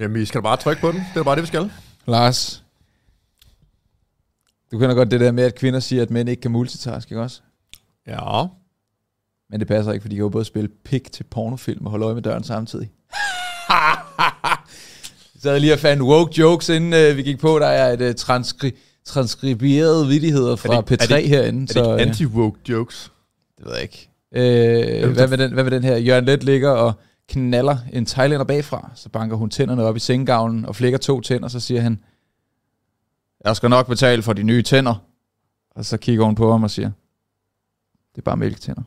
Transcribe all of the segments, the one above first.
Jamen, vi skal da bare trykke på den. Det er bare det, vi skal. Lars, du kender godt det der med, at kvinder siger, at mænd ikke kan multitask, ikke også? Ja. Men det passer ikke, for de kan jo både spille pik til pornofilm og holde øje med døren samtidig. Vi sad lige og fandt woke jokes, inden uh, vi gik på. Der er et uh, transkri transkriberet vidigheder fra Er det- P3 er det- herinde. Er det så, øh, anti-woke jokes? Det ved jeg ikke. Øh, hvad, med den, hvad med den her? Jørgen Let ligger og knaller en thailander bagfra. Så banker hun tænderne op i sengegavlen og flækker to tænder. Så siger han, jeg skal nok betale for de nye tænder. Og så kigger hun på ham og siger, det er bare mælketænder.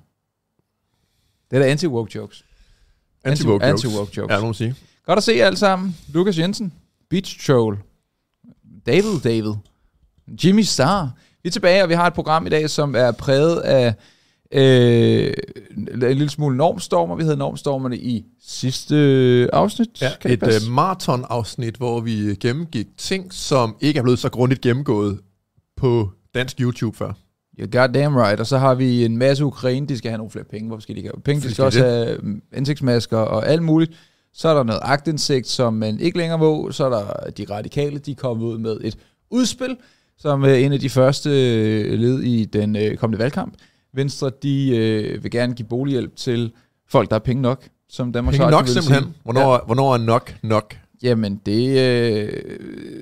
Det er da anti-woke jokes. Anti-woke jokes. Anti-woke jokes. Ja, det må man sige. Godt at se jer alle sammen. Lukas Jensen, Beach Troll, David David, Jimmy Star. Vi er tilbage, og vi har et program i dag, som er præget af øh, en lille smule normstormer. Vi havde normstormerne i sidste afsnit. Ja, Kan det et uh, maraton-afsnit, hvor vi gennemgik ting, som ikke er blevet så grundigt gennemgået på dansk YouTube før. You're goddamn right. Og så har vi en masse Ukraine, de skal have nogle flere penge. Hvorfor skal de ikke have penge? De skal Skal også de have mm, ansigtsmasker og alt muligt. Så er der noget agtindsigt, som man ikke længere må. Så er der de radikale, de kommet ud med et udspil, som er en af de første øh, led i den øh, kommende valgkamp. Venstre, de øh, vil gerne give bolighjælp til folk, der har penge nok, som Danmarks Penge Radio nok vil simpelthen. sige. Hvornår, ja. hvornår er nok nok? Jamen, det, øh,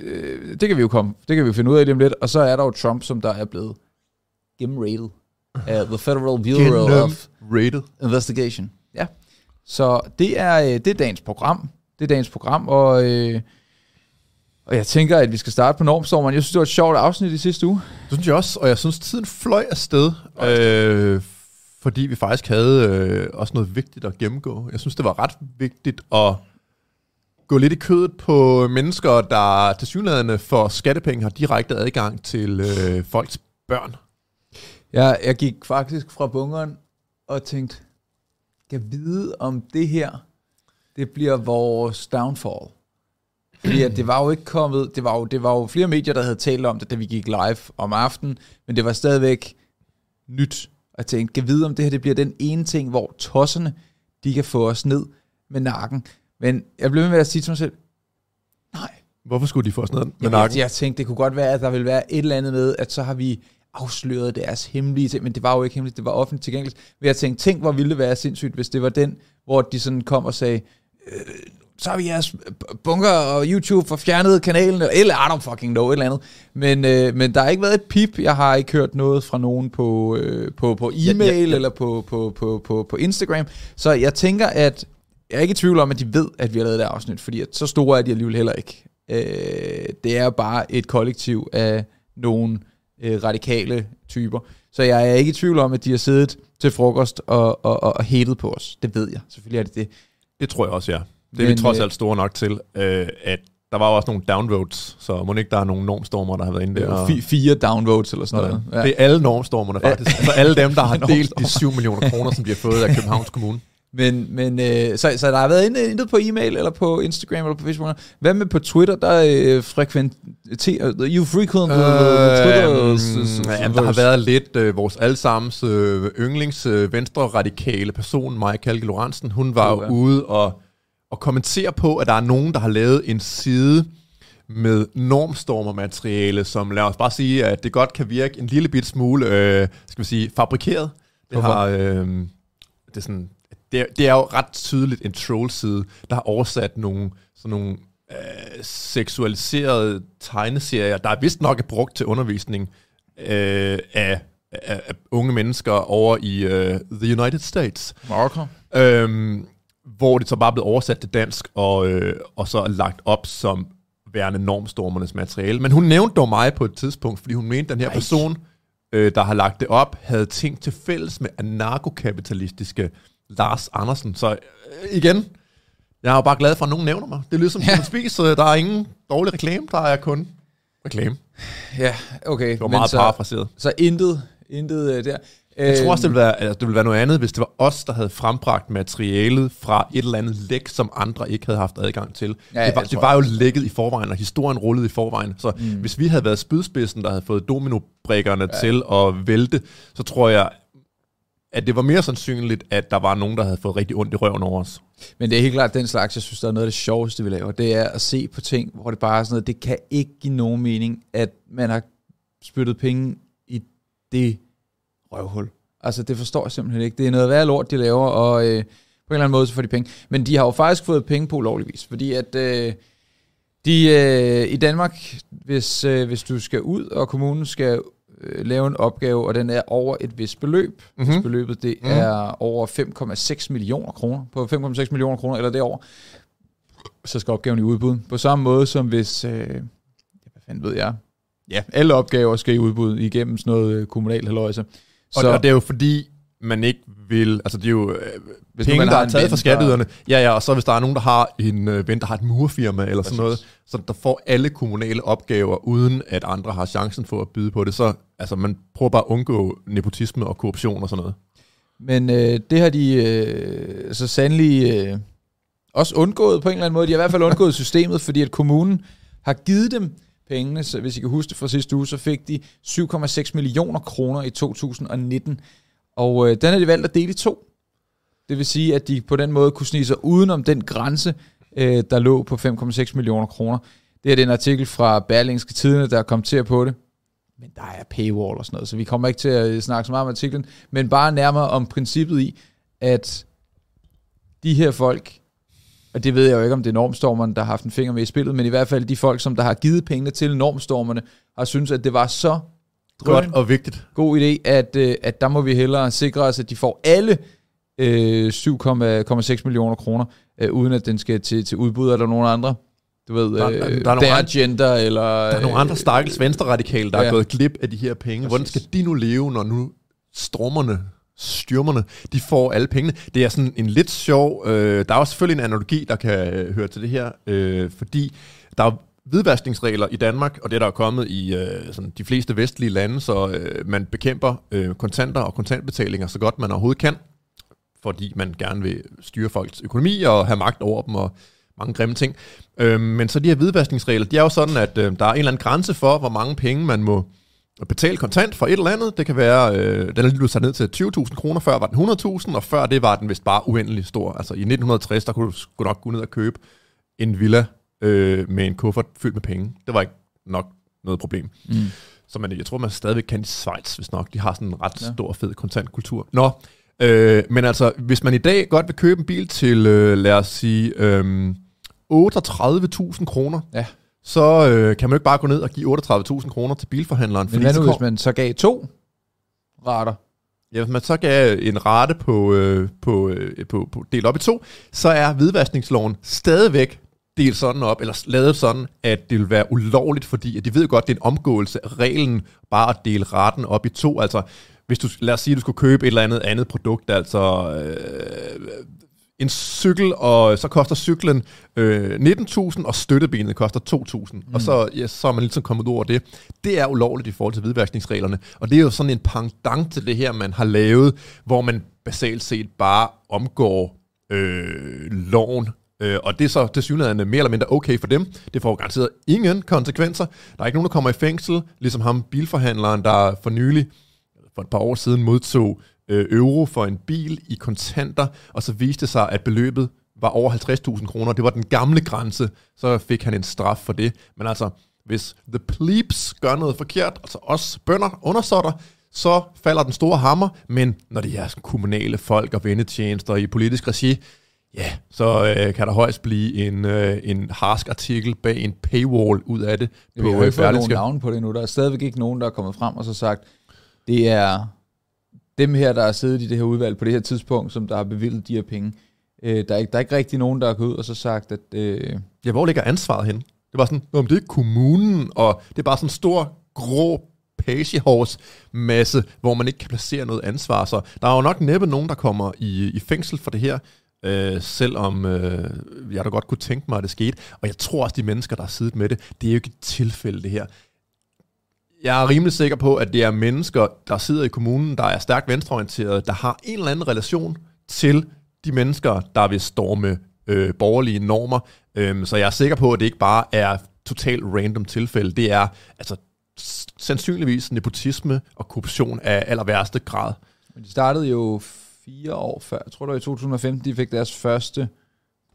øh, det kan vi jo komme. Det kan vi jo finde ud af lige om lidt. Og så er der jo Trump, som der er blevet gennemrated af The Federal Bureau of rated. Investigation. Ja. Så det er, øh, det er dagens program. Det er dagens program, og, øh, og jeg tænker, at vi skal starte på Normstormeren. Jeg synes, det var et sjovt afsnit i sidste uge. Det synes jeg også, og jeg synes, tiden fløj afsted, øh, fordi vi faktisk havde øh, også noget vigtigt at gennemgå. Jeg synes, det var ret vigtigt at gå lidt i kødet på mennesker, der til synligheden for skattepenge har direkte adgang til øh, folks børn. Jeg, jeg gik faktisk fra bunkeren og tænkte, kan vide om det her, det bliver vores downfall. Fordi at det var jo ikke kommet, det var jo, det var jo flere medier, der havde talt om det, da vi gik live om aftenen, men det var stadigvæk nyt. Jeg tænkte, kan vide om det her, det bliver den ene ting, hvor tosserne, de kan få os ned med nakken. Men jeg blev med at sige til mig selv, nej, Hvorfor skulle de få sådan noget med Jamen, nakken? jeg, jeg tænkte, det kunne godt være, at der ville være et eller andet med, at så har vi afsløret deres hemmelige ting, men det var jo ikke hemmeligt, det var offentligt tilgængeligt. Men jeg tænkte, tænk, hvor ville det være sindssygt, hvis det var den, hvor de sådan kom og sagde, øh, så har vi jeres bunker og YouTube for fjernet kanalen, eller I don't fucking know, et eller andet. Men, øh, men der har ikke været et pip, jeg har ikke hørt noget fra nogen på, øh, på, på e-mail Ja, ja, ja. eller på, på, på, på, på Instagram. Så jeg tænker, at jeg er ikke i tvivl om, at de ved, at vi har lavet det afsnit, fordi at så store er de alligevel heller ikke. Øh, det er bare et kollektiv af nogle øh, radikale typer. Så jeg er ikke i tvivl om, at de har siddet til frokost og, og, og, og hatet på os. Det ved jeg. Selvfølgelig er det det. Det tror jeg også, ja. Det er Men, vi trods øh, alt store nok til, øh, at der var jo også nogle downvotes, så må ikke der er nogle normstormer, der har været inde der. er og- fi, fire downvotes eller sådan noget. Ja. Det er alle normstormerne faktisk. altså alle dem, der har delt de Normstormer. 7 millioner kroner, som de har fået af Københavns Kommune. Men, men øh, så, så der har været intet, på e-mail, eller på Instagram, eller på Facebook. Hvad med på Twitter? Der øh, frekventerer... You frequent øh, Twitter... Øh, ja, der har været lidt øh, vores allesammens øh, yndlings øh, venstre radikale person, Maja Kalke Lorentzen. Hun var ja. ude og, og kommentere på, at der er nogen, der har lavet en side med normstormermateriale, som lad os bare sige, at det godt kan virke en lille bit smule, øh, skal vi sige, fabrikeret. Det Hvorfor? har... Øh, det er sådan, det er, det er jo ret tydeligt en troll-side, der har oversat nogle, sådan nogle øh, seksualiserede tegneserier, der er vist nok er brugt til undervisning øh, af, af, af unge mennesker over i øh, The United States. Marker. Øhm, hvor det så bare blevet oversat til dansk, og, øh, og så lagt op som værende normstormernes materiale. Men hun nævnte dog mig på et tidspunkt, fordi hun mente, at den her Ej. person, øh, der har lagt det op, havde ting til fælles med anarkokapitalistiske Lars Andersen. Så øh, igen, jeg er jo bare glad for, at nogen nævner mig. Det lyder som Ja. spis, så der er ingen dårlig reklame, der er kun reklame. Ja, okay. Det var meget så, parafraseret. så intet, intet øh, der. Jeg tror også, det ville, være, altså, det ville være noget andet, hvis det var os, der havde frembragt materialet fra et eller andet læk, som andre ikke havde haft adgang til. Ja, Ja, det var, det var jo lækket i forvejen, og historien rullede i forvejen. Så mm. hvis vi havde været spydspidsen, der havde fået dominobrikkerne ja. til at vælte, så tror jeg, at det var mere sandsynligt, at der var nogen, der havde fået rigtig ondt i røven over os. Men det er helt klart den slags, jeg synes, der er noget af det sjoveste, vi laver. Det er at se på ting, hvor det bare er sådan noget, det kan ikke give nogen mening, at man har spyttet penge i det røvhul. Altså, det forstår jeg simpelthen ikke. Det er noget værd lort, de laver, og øh, på en eller anden måde så får de penge. Men de har jo faktisk fået penge på ulovligvis, fordi at øh, de øh, i Danmark, hvis, øh, hvis du skal ud, og kommunen skal øh, lave en opgave, og den er over et vist beløb, mm-hmm. hvis beløbet det mm-hmm. er over 5,6 millioner kroner, på 5,6 millioner kroner eller derover, så skal opgaven i udbud. På samme måde som hvis, øh, hvad fanden ved jeg, ja, alle opgaver skal i udbud igennem sådan noget øh, kommunal haløjse. Og, og det er jo fordi, man ikke vil, altså det er jo øh, hvis penge, der er taget fra skatteyderne. Ja, ja, og så hvis der er nogen, der har en øh, ven, der har et murfirma eller Præcis. sådan noget, så der får alle kommunale opgaver, uden at andre har chancen for at byde på det, så altså, man prøver bare at undgå nepotisme og korruption og sådan noget. Men øh, det har de øh, så sandelig øh, også undgået på en eller anden måde. De har i hvert fald undgået systemet, fordi at kommunen har givet dem pengene. Så hvis I kan huske det fra sidste uge, så fik de 7,6 millioner kroner i 2019. Og øh, den har de valgt at dele i to. Det vil sige, at de på den måde kunne snige sig udenom den grænse, øh, der lå på 5,6 millioner kroner. Det er den artikel fra Berlingske Tidene, der kom til på det. Men der er paywall og sådan noget, så vi kommer ikke til at snakke så meget om artiklen, men bare nærmere om princippet i, at de her folk, og det ved jeg jo ikke, om det er normstormerne, der har haft en finger med i spillet, men i hvert fald de folk, som der har givet pengene til normstormerne, har synes at det var så Godt og vigtigt. God idé, at, øh, at der må vi hellere sikre os, at de får alle øh, 7,6 millioner kroner, øh, uden at den skal til, til udbud eller nogen andre. Du ved, der, øh, der, der, er nogle agenda, eller... Der er nogle andre stakkels venstre radikale, der ja. er gået glip af de her penge. Præcis. Hvordan skal de nu leve, når nu stormerne styrmerne, de får alle pengene. Det er sådan en lidt sjov... Øh, der er også selvfølgelig en analogi, der kan øh, høre til det her, øh, fordi der er hvidvaskningsregler i Danmark, og det der er kommet i øh, sådan de fleste vestlige lande, så øh, man bekæmper øh, kontanter og kontantbetalinger så godt man overhovedet kan, fordi man gerne vil styre folks økonomi og have magt over dem og mange grimme ting. Øh, men så de her hvidvaskningsregler, de er jo sådan, at øh, der er en eller anden grænse for, hvor mange penge man må betale kontant for et eller andet. Det kan være, øh, den er lige sat ned til 20.000 kroner, før var den 100.000, og før det var den vist bare uendelig stor. Altså i 1960, der kunne du sgu nok gå ned og købe en villa øh, med en kuffert fyldt med penge. Det var ikke nok noget problem. Mm. Så man, jeg tror, man stadigvæk kan i Schweiz, hvis nok. De har sådan en ret ja. stor, fed kontantkultur. Nå, øh, men altså, hvis man i dag godt vil købe en bil til, øh, lad os sige, øh, 38.000 kroner, ja. Så øh, kan man jo ikke bare gå ned og give 38.000 kroner til bilforhandleren. Men hvad nu, hvis man så gav to rater? Ja, hvis man så gav en rate på, øh, på, øh, på, på delt op i to, så er hvidvaskningsloven stadigvæk delt sådan op, eller lavet sådan, at det vil være ulovligt, fordi at de ved godt, det er en omgåelse af reglen, bare at dele retten op i to. Altså, hvis du, lad os sige, at du skulle købe et eller andet andet produkt, altså øh, en cykel, og så koster cyklen øh, 19.000, og støttebenet koster 2.000. Mm. Og så, ja, så er man ligesom kommet over det. Det er ulovligt i forhold til hvidvaskningsreglerne. Og det er jo sådan en pendant til det her, man har lavet, hvor man basalt set bare omgår øh, loven Øh, og det er så til synligheden mere eller mindre okay for dem. Det får garanteret ingen konsekvenser. Der er ikke nogen, der kommer i fængsel, ligesom ham bilforhandleren, der for nylig, for et par år siden, modtog øh, euro for en bil i kontanter, og så viste det sig, at beløbet var over 50.000 kroner. Det var den gamle grænse, så fik han en straf for det. Men altså, hvis the plebes gør noget forkert, altså os bønder, undersåtter, så falder den store hammer, men når det er kommunale folk og vendetjenester i politisk regi, Ja, så øh, kan der højst blive en, øh, en harsk artikel bag en paywall ud af det. På, vi har ikke fået nogen navn på det nu. Der er stadigvæk ikke nogen, der er kommet frem og så sagt, det er dem her, der har siddet i det her udvalg på det her tidspunkt, som der har bevilget de her penge. Øh, der, er ikke, der er ikke rigtig nogen, der har gået ud og så sagt, at... Øh, ja, hvor ligger ansvaret hen? Det var sådan, om det er kommunen, og det er bare sådan en stor, grå pagehors masse, hvor man ikke kan placere noget ansvar. Så der er jo nok næppe nogen, der kommer i, i fængsel for det her øh, selvom øh, jeg da godt kunne tænke mig, at det skete. Og jeg tror også, de mennesker, der har siddet med det, det er jo ikke et tilfælde, det her. Jeg er rimelig sikker på, at det er mennesker, der sidder i kommunen, der er stærkt venstreorienterede, der har en eller anden relation til de mennesker, der vil storme øh, borgerlige normer. Øhm, så jeg er sikker på, at det ikke bare er totalt random tilfælde. Det er altså sandsynligvis nepotisme og korruption af aller værste grad. Men de startede jo fire år før. Jeg tror, det var i 2015, de fik deres første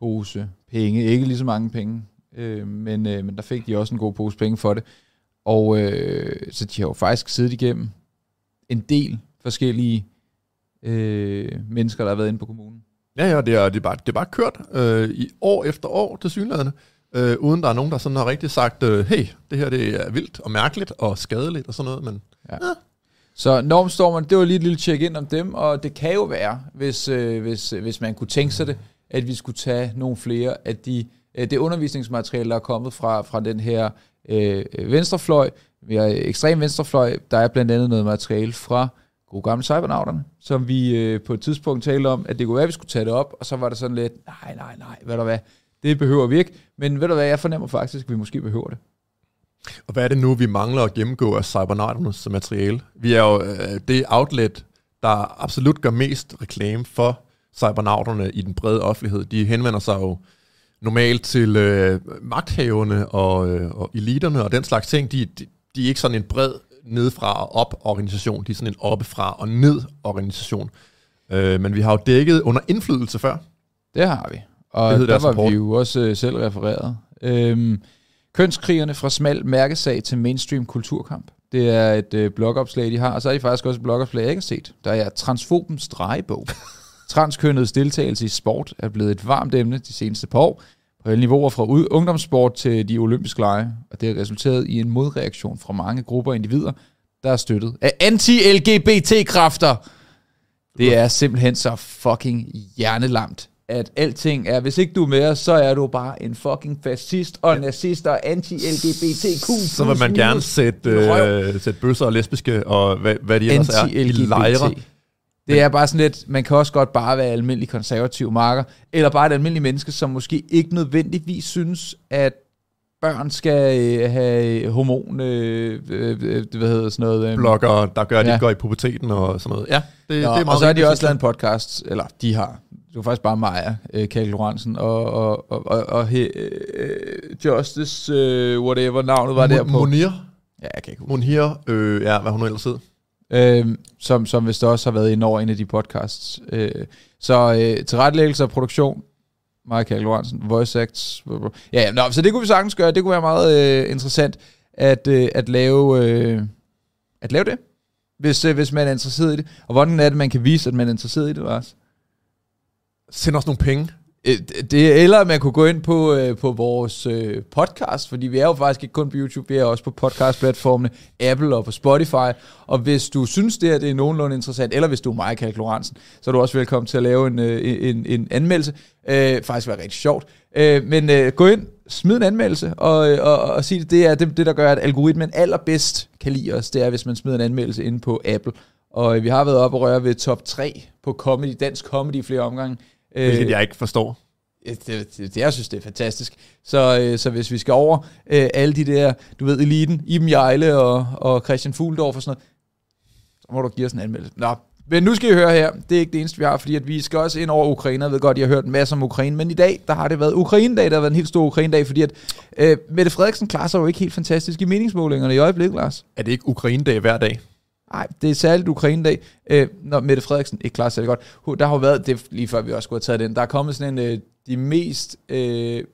pose penge. Ikke lige så mange penge, øh, men, øh, men der fik de også en god pose penge for det. Og øh, så de har jo faktisk siddet igennem en del forskellige øh, mennesker, der har været inde på kommunen. Ja, ja, det er, det er, bare, det er bare kørt øh, i år efter år til synligheden, øh, uden der er nogen, der sådan har rigtig sagt, øh, hey, det her det er vildt og mærkeligt og skadeligt og sådan noget, men Ja. ja. Så normstormerne, det var lige et lille check ind om dem, og det kan jo være, hvis, øh, hvis, hvis man kunne tænke sig det, at vi skulle tage nogle flere af de, øh, det undervisningsmateriale, der er kommet fra, fra den her øh, venstrefløj. Vi har ekstrem venstrefløj. Der er blandt andet noget materiale fra gode gamle cybernauterne, som vi øh, på et tidspunkt talte om, at det kunne være, at vi skulle tage det op, og så var det sådan lidt, nej, nej, nej, hvad der hvad, det behøver vi ikke. Men ved du hvad, jeg fornemmer faktisk, at vi måske behøver det. Og hvad er det nu, vi mangler at gennemgå af Cybernauternes materiale? Vi er jo øh, det outlet, der absolut gør mest reklame for Cybernauterne i den brede offentlighed. De henvender sig jo normalt til øh, magthaverne og, øh, og eliterne og den slags ting. De, de, de er ikke sådan en bred nedfra og op organisation. De er sådan en oppefra og ned organisation. Øh, men vi har jo dækket under indflydelse før. Det har vi. Og Det der var rapport. vi jo også øh, selv refereret. Øhm, kønskrigerne fra smal mærkesag til mainstream kulturkamp. Det er et øh, blogopslag, de har. Og så er de faktisk også et blogopslag, jeg ikke har set. Der er transfobens drejebog. Transkønnets deltagelse i sport er blevet et varmt emne de seneste par år. På alle niveauer fra ungdomssport til de olympiske lege. Og det har resulteret i en modreaktion fra mange grupper og individer, der er støttet af anti-LGBT-kræfter. Det er simpelthen så fucking hjernelamt, at alting er, hvis ikke du er med os, så er du bare en fucking fascist og nazist og anti-LGBTQ. Så vil man gerne sætte, øh, sætte bøsser og lesbiske og hvad, hvad de ellers er i lejre. Det er bare sådan lidt, man kan også godt bare være almindelig konservativ marker, eller bare et almindeligt menneske, som måske ikke nødvendigvis synes, at børn skal øh, have hormon, øh, øh, øh, hvad hedder sådan noget? Øh, Blogger, der gør, at de Ja. går i puberteten og sådan noget. Ja, det, Nå, det er meget og så har de også lavet en podcast, eller de har, det var faktisk bare Maja, øh, Kjell Lorentzen og, og, og, og, og he, øh, Justice, øh, whatever navnet var jeg. der på. Monir, Ja, jeg kan ikke huske. Monir, øh, ja, hvad hun ellers hed øh, som, som vist også har været inde over en af de podcasts. Øh, så øh, tilrettelæggelse og produktion, Michael Lorentzen, voice acts. Ja, ja, nå, så det kunne vi sagtens gøre. Det kunne være meget øh, interessant at, øh, at, lave, øh, at lave det, hvis, øh, hvis man er interesseret i det. Og hvordan er det, man kan vise, at man er interesseret i det, Lars? Send os nogle penge. Øh, det, eller man kunne gå ind på, øh, på vores øh, podcast, fordi vi er jo faktisk ikke kun på YouTube, vi er også på podcastplatformene Apple og på Spotify. Og hvis du synes det her det er nogenlunde interessant, eller hvis du er Michael Lorentzen, så er du også velkommen til at lave en, øh, en, en anmeldelse. Øh, faktisk var rigtig sjovt. Øh, men øh, gå ind, smid en anmeldelse, og, øh, og, og sig det, det er det, det, der gør, at algoritmen allerbedst kan lide os, det er, hvis man smider en anmeldelse ind på Apple. Og øh, vi har været op og røre ved top 3 på comedy, dansk comedy i flere omgange. Øh, Hvilket jeg ikke forstår. det, det, det, jeg synes, det er fantastisk. Så, øh, så hvis vi skal over øh, alle de der, du ved, eliten, Iben Jejle og, og Christian Fuglendorf og sådan noget, så må du give os en anmeldelse. Nå, men nu skal I høre her, det er ikke det eneste, vi har, fordi at vi skal også ind over Ukraine. Jeg ved godt, I har hørt en masse om Ukraine, men i dag, der har det været Ukraine-dag, der har været en helt stor Ukraine-dag, fordi at øh, Mette Frederiksen klarer sig jo ikke helt fantastisk i meningsmålingerne i øjeblikket, Lars. Er det ikke Ukraine-dag hver dag? Nej, det er særligt Ukraine-dag, øh, når Mette Frederiksen ikke klarer sig særlig godt. Der har jo været, det lige før vi også skulle have taget den, der er kommet sådan en, øh, de mest, øh,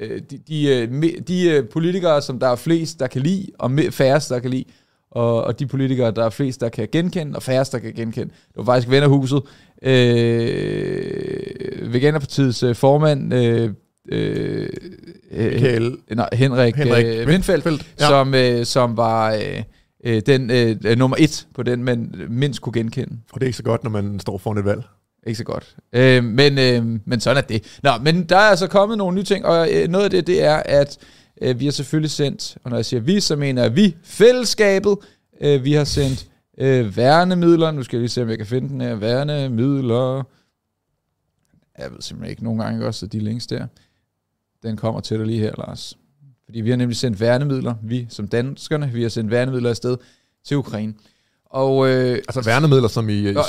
øh, de, de, øh, me, de øh, politikere, som der er flest, der kan lide, og færrest, der kan lide, og, og de politikere, der er flest, der kan genkende, og færrest, der kan genkende. Det var faktisk Vennerhuset, øh, Veganerpartiets øh, formand, øh, øh, øh, nej, Henrik, Henrik øh, Vindfeldt, Feldt, ja. som, øh, som var øh, øh, den øh, nummer et på den, man mindst kunne genkende. Og det er ikke så godt, når man står foran et valg. Ikke så godt. Øh, men, øh, men sådan er det. Nå, men der er altså kommet nogle nye ting, og øh, noget af det, det er, at øh, vi har selvfølgelig sendt, og når jeg siger vi, så mener jeg vi, fællesskabet. Øh, vi har sendt øh, værnemidler. Nu skal jeg lige se, om jeg kan finde den her. Værnemidler. Jeg ved simpelthen ikke nogle gange også, de links der. Den kommer til dig lige her, Lars. Fordi vi har nemlig sendt værnemidler, vi som danskerne, vi har sendt værnemidler afsted til Ukraine. Og øh, Altså værnemidler, som i du-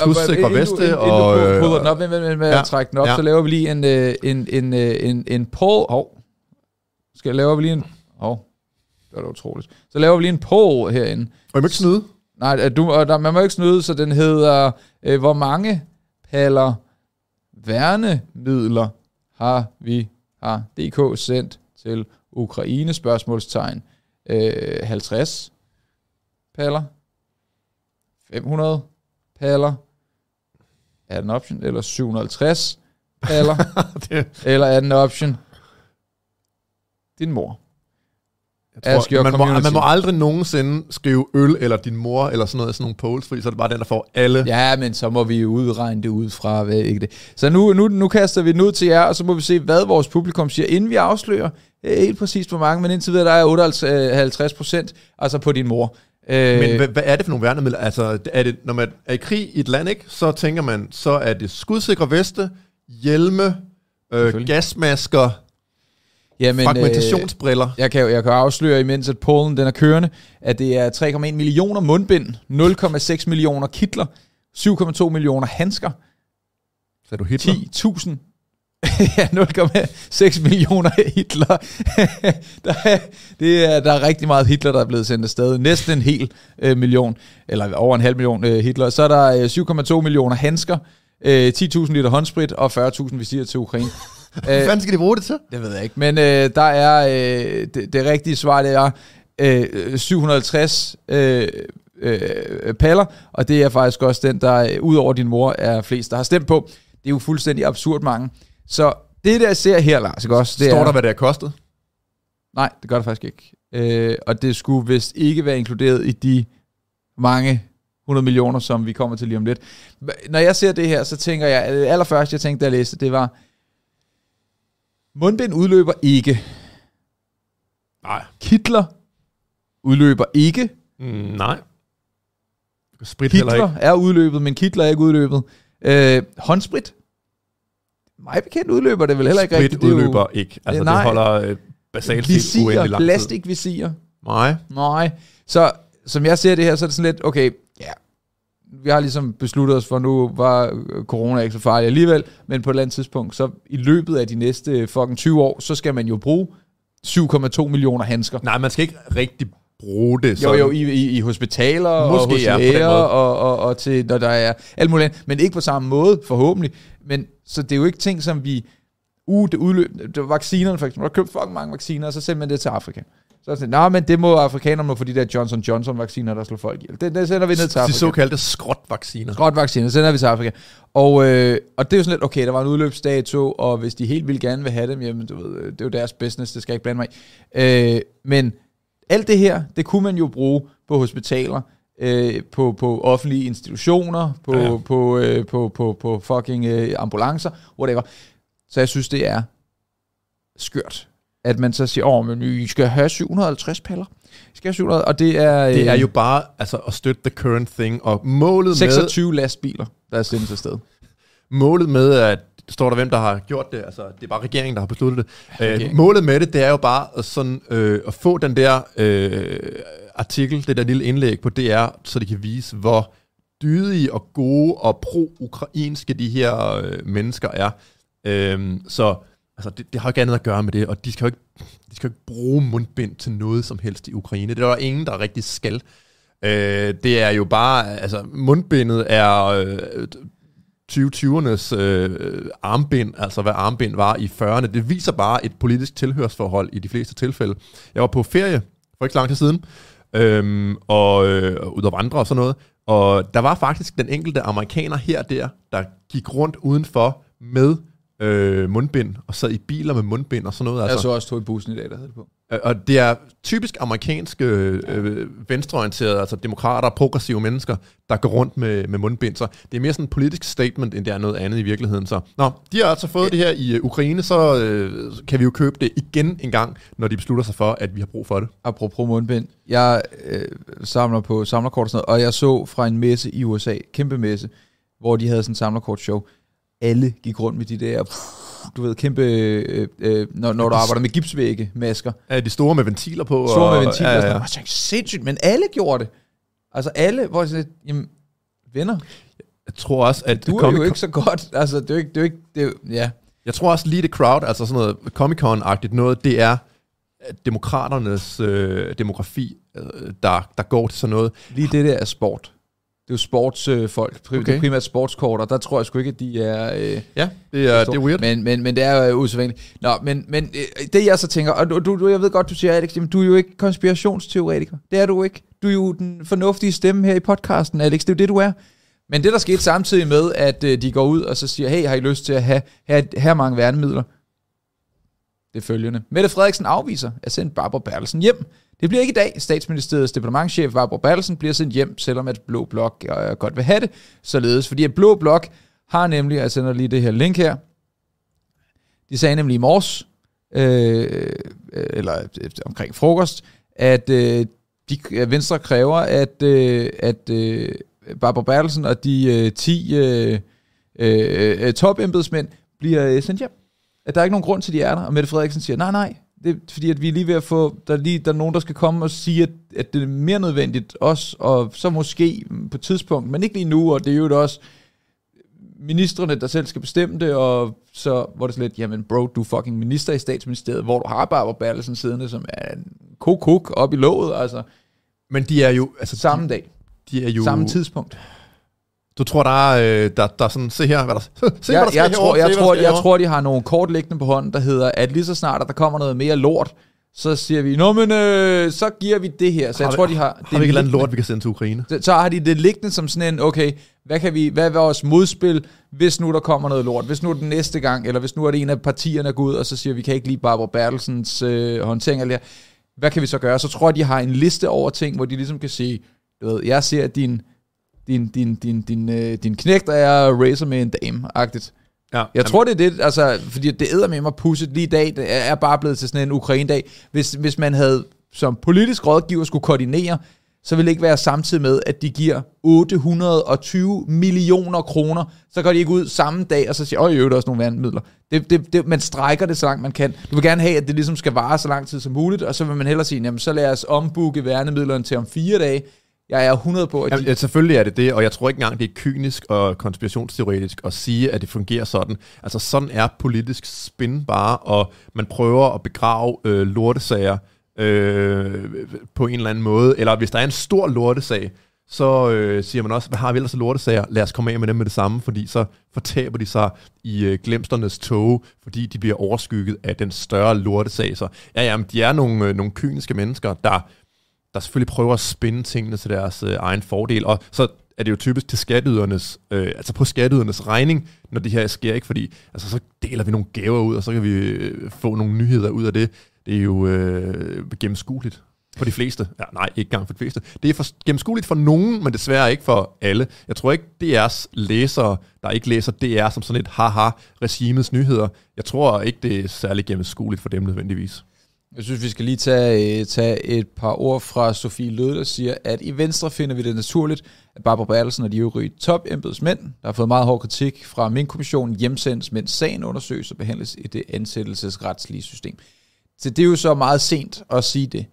veste inden- og... Inden du øh, puder den op, med, med, med ja, at trække den op, ja. så laver vi lige en, øh, en, en, øh, en, en poll. Hov. Skal jeg lave vi lige en... Hov. Det var da utroligt. Så laver vi lige en poll herinde. Og I må ikke snyde. Nej, du, og der, man må ikke snyde, så den hedder, øh, hvor mange paller værnemidler har vi, har DK sendt til Ukraine, spørgsmålstegn, øh, 50 paller, 500 paller, er den option, eller 750 paller, det, eller er den option, din mor. jeg Ask your tror, man, må, community. man må aldrig nogensinde skrive øl, eller din mor, eller sådan noget, sådan nogle polls, fordi så er det bare den, der får alle. Ja, men så må vi jo udregne det ud fra, hvad ikke det. Så nu, nu, nu kaster vi den ud til jer, og så må vi se, hvad vores publikum siger, inden vi afslører helt præcist hvor mange, men indtil videre, der er 58 procent, altså på din mor. Øh, Men hvad, hvad er det for nogle værnemidler? Altså, er det, når man er i krig i et land, ikke, så tænker man, så er det skudsikre veste, hjelme, øh, gasmasker, jamen, fragmentationsbriller. Øh, jeg, kan, jeg kan afsløre, imens at pollen den er kørende, at det er 3,1 millioner mundbind, 0,6 millioner kitler, 7,2 millioner handsker, Så er du Hitler? 10.000 ja, 0,6 millioner Hitler. der, er, det er, der er rigtig meget Hitler, der er blevet sendt afsted. Næsten en hel øh, million, eller over en halv million øh, Hitler. Så er der øh, 7,2 millioner handsker, øh, 10.000 liter håndsprit og 40.000 visirer til Ukraine. Hvad fanden skal de bruge det til? det ved jeg ikke. Men øh, der er øh, det, det rigtige svar, det er øh, 750 øh, øh, paller, og det er faktisk også den, der øh, ud over din mor er flest, der har stemt på. Det er jo fuldstændig absurd mange. Så det, der jeg ser her, Lars, ikke også? Det Står er, der, hvad det har kostet? Nej, det gør det faktisk ikke. Øh, og det skulle vist ikke være inkluderet i de mange 100 millioner, som vi kommer til lige om lidt. Når jeg ser det her, så tænker jeg, det allerførste jeg tænkte, da jeg læste, det var, mundbind udløber ikke. Nej. Kitler udløber ikke. Mm, nej. Sprit heller Kitler ikke. er udløbet, men kitler er ikke udløbet. Øh, håndsprit. Mig bekendt udløber det vel heller ikke Sprit rigtigt. Det er jo udløber ikke. Altså, det nej. holder øh, basalt set uendelig lang tid. plastikvisir. Nej. Nej. Så som jeg ser det her, så er det sådan lidt, okay, ja, vi har ligesom besluttet os for, nu var øh, corona ikke så farlig alligevel, men på et eller andet tidspunkt, så i løbet af de næste fucking 20 år, så skal man jo bruge 7,2 millioner handsker. Nej, man skal ikke rigtig bruge det. Jo, sådan. jo, i, i, i hospitaler Måske, og hos ja, læger og, og, og til, når der er alt muligt andet, men ikke på samme måde, forhåbentlig. Men så det er jo ikke ting, som vi, uh, det udløb, det var vaccinerne for eksempel, der købt fucking mange vacciner, og så sender man det til Afrika. Så er det sådan, nej, men det må afrikanerne må få de der Johnson Johnson vacciner, der slår folk ihjel. Det, det sender vi ned til De Afrika. såkaldte skrotvacciner. Godt vacciner, så sender vi til Afrika. Og, øh, og det er jo sådan lidt, okay, der var en udløbsdato, og hvis de helt vildt gerne vil have dem, jamen du ved, øh, det er jo deres business, det skal jeg ikke blande mig i. Øh, men alt det her, det kunne man jo bruge på hospitaler, øh, på, på offentlige institutioner, på, Ja, ja, på, øh, på, på, på fucking øh, ambulancer, whatever. Så jeg synes, det er skørt, at man så siger, åh, men I skal have 750 paller. I skal have 700, og det er, øh, Det er jo bare altså, at støtte the current thing, og målet med, 26 lastbiler, der er sendt afsted. målet med, at står der, hvem der har gjort det, altså det er bare regeringen, der har besluttet det. Øh, Regeringen. målet med det, det er jo bare at, sådan, øh, at få den der øh, artikel, det der lille indlæg på DR, så de kan vise, hvor dydige og gode og pro-ukrainske de her øh, mennesker er. Øhm, så altså, det, det har jo ikke andet at gøre med det, og de skal jo ikke, de skal jo ikke bruge mundbind til noget som helst i Ukraine. Det er der ingen, der rigtig skal. Øh, det er jo bare, altså mundbindet er øh, 2020'ernes øh, armbind, altså hvad armbind var i 40'erne. Det viser bare et politisk tilhørsforhold i de fleste tilfælde. Jeg var på ferie for ikke så lang tid siden, øhm, og øh, ud og vandre og sådan noget, og der var faktisk den enkelte amerikaner her og der, der gik rundt udenfor med øh, mundbind, og sad i biler med mundbind og sådan noget. Altså. Jeg så også tog i bussen i dag, der havde det på. Øh, Og det er typisk amerikanske øh, venstreorienterede, altså demokrater og progressive mennesker, der går rundt med, med mundbind. Så det er mere sådan en politisk statement, end det er noget andet i virkeligheden. Så nå, de har altså fået det her i øh, Ukraine, så øh, kan vi jo købe det igen en gang, når de beslutter sig for, at vi har brug for det. Apropos mundbind. Jeg øh, samler på samlerkort og sådan noget, og jeg så fra en messe i USA, kæmpe messe, hvor de havde sådan en samlerkortshow. Alle gik rundt med de der, du ved, kæmpe, øh, øh, når, når du arbejder med gipsvægge, masker. Er de store med ventiler på? Store og, med ventiler. Ja, Ja, ja, ja. ja. Jeg tænkte, sindssygt, men alle gjorde det. Altså alle, hvor jeg sådan jamen, venner, Jeg tror også, at du er jo ikke så godt. Altså, det er jo ikke, det er jo ikke, det er, ja. Jeg tror også lige det crowd, altså sådan noget Comic-Con-agtigt noget, det er demokraternes øh, demografi, øh, der, der går til sådan noget. Lige det der er sport. Det er jo sportsfolk, øh, okay. primært sportskort, og der tror jeg sgu ikke, at de er... Øh, ja, det er, det er weird. Men, men, men det er jo usædvanligt. Nå, men, men øh, det jeg så tænker, og du, du, jeg ved godt, du siger, Alex, jamen, du er jo ikke konspirationsteoretiker. Det er du ikke. Du er jo den fornuftige stemme her i podcasten, Alex. Det er jo det, du er. Men det, der skete samtidig med, at øh, de går ud og så siger, hey, har I lyst til at have her, her mange værnemidler? Det følgende. Mette Frederiksen afviser at sende Barbara Bertelsen hjem. Det bliver ikke i dag. Statsministeriets departementchef Barbara Bertelsen bliver sendt hjem, selvom at Blå Blok øh, godt vil have det. Således, fordi at Blå Blok har nemlig, jeg sender lige det her link her, de sagde nemlig i morges, øh, øh eller øh, omkring frokost, at øh, de, Venstre kræver, at, øh, at øh, Barbara Bertelsen og de øh, 10 øh, øh, øh, topembedsmænd bliver øh, sendt hjem. At der er ikke nogen grund til, at de er der. Og Mette Frederiksen siger, nej, nej, det er fordi, at vi er lige ved at få, der er, lige, der er nogen, der skal komme og sige, at, at det er mere nødvendigt os, og så måske på et tidspunkt, men ikke lige nu, og det er jo også ministerne, der selv skal bestemme det, og så var det lidt, jamen bro, du er fucking minister i statsministeriet, hvor du har Barbara Bertelsen siddende, som er en kok op i låget, altså. Men de er jo... Altså, samme dag. De er jo... Samme tidspunkt. Du tror, der er, øh, der, der er sådan, se her, hvad der, se, ja, hvad der jeg, tror, jeg, tror, jeg tror, de har nogle kort liggende på hånden, der hedder, at lige så snart, at der kommer noget mere lort, så siger vi, nå men, øh, så giver vi det her. Så har jeg tror, vi, de har... Har vi ikke et lort, vi kan sende til Ukraine? Så, så har de det liggende som sådan en, okay, hvad, kan vi, hvad er vores modspil, hvis nu der kommer noget lort? Hvis nu er det næste gang, eller hvis nu er det en af partierne, går ud, og så siger vi, kan ikke lide Barbara Bertelsens øh, håndtering eller hvad kan vi så gøre? Så tror jeg, de har en liste over ting, hvor de ligesom kan sige, du ved, jeg ser din din, din, din, din, øh, din knægt er racer med en dame-agtigt. Ja, jeg jamen. tror, det er det, altså, fordi det æder med mig pusset lige i dag, det er bare blevet til sådan en Ukraine-dag. Hvis, hvis man havde som politisk rådgiver skulle koordinere, så vil det ikke være samtidig med, at de giver 820 millioner kroner. Så går de ikke ud samme dag, og så siger, åh, der også nogle vandmidler. Det, det, det, man strækker det så langt man kan. Du vil gerne have, at det ligesom skal vare så lang tid som muligt, og så vil man hellere sige, jamen så lad os ombooke værnemidlerne til om fire dage, jeg er 100 på, at de... Ja, selvfølgelig er det det, og jeg tror ikke engang, det er kynisk og konspirationsteoretisk at sige, at det fungerer sådan. Altså sådan er politisk spin bare, og man prøver at begrave øh, lortesager øh, på en eller anden måde. Eller hvis der er en stor lortesag, så øh, siger man også, hvad har vi ellers lortesager? Lad os komme af med dem med det samme, fordi så fortaber de sig i øh, glemsternes tog, fordi de bliver overskygget af den større lortesag. Så ja, jamen, de er nogle, øh, nogle kyniske mennesker, der der selvfølgelig prøver at spænde tingene til deres øh, egen fordel, og så er det jo typisk til skatteydernes, øh, altså på skatteydernes regning, når det her sker, ikke? Fordi altså, så deler vi nogle gaver ud, og så kan vi øh, få nogle nyheder ud af det. Det er jo øh, gennemskueligt for de fleste. Ja, nej, ikke gang for de fleste. Det er for, gennemskueligt for nogen, men desværre ikke for alle. Jeg tror ikke, DR's læsere, der ikke læser DR som sådan et haha regimets nyheder, jeg tror ikke, det er særlig gennemskueligt for dem nødvendigvis. Jeg synes, vi skal lige tage, øh, tage et par ord fra Sofie Lød, der siger, at i Venstre finder vi det naturligt, at Barbara Bertelsen og de øvrige topembedsmænd, der har fået meget hård kritik fra min kommission, hjemsendes, mens sagen undersøges og behandles i det ansættelsesretslige system. Så det er jo så meget sent at sige det,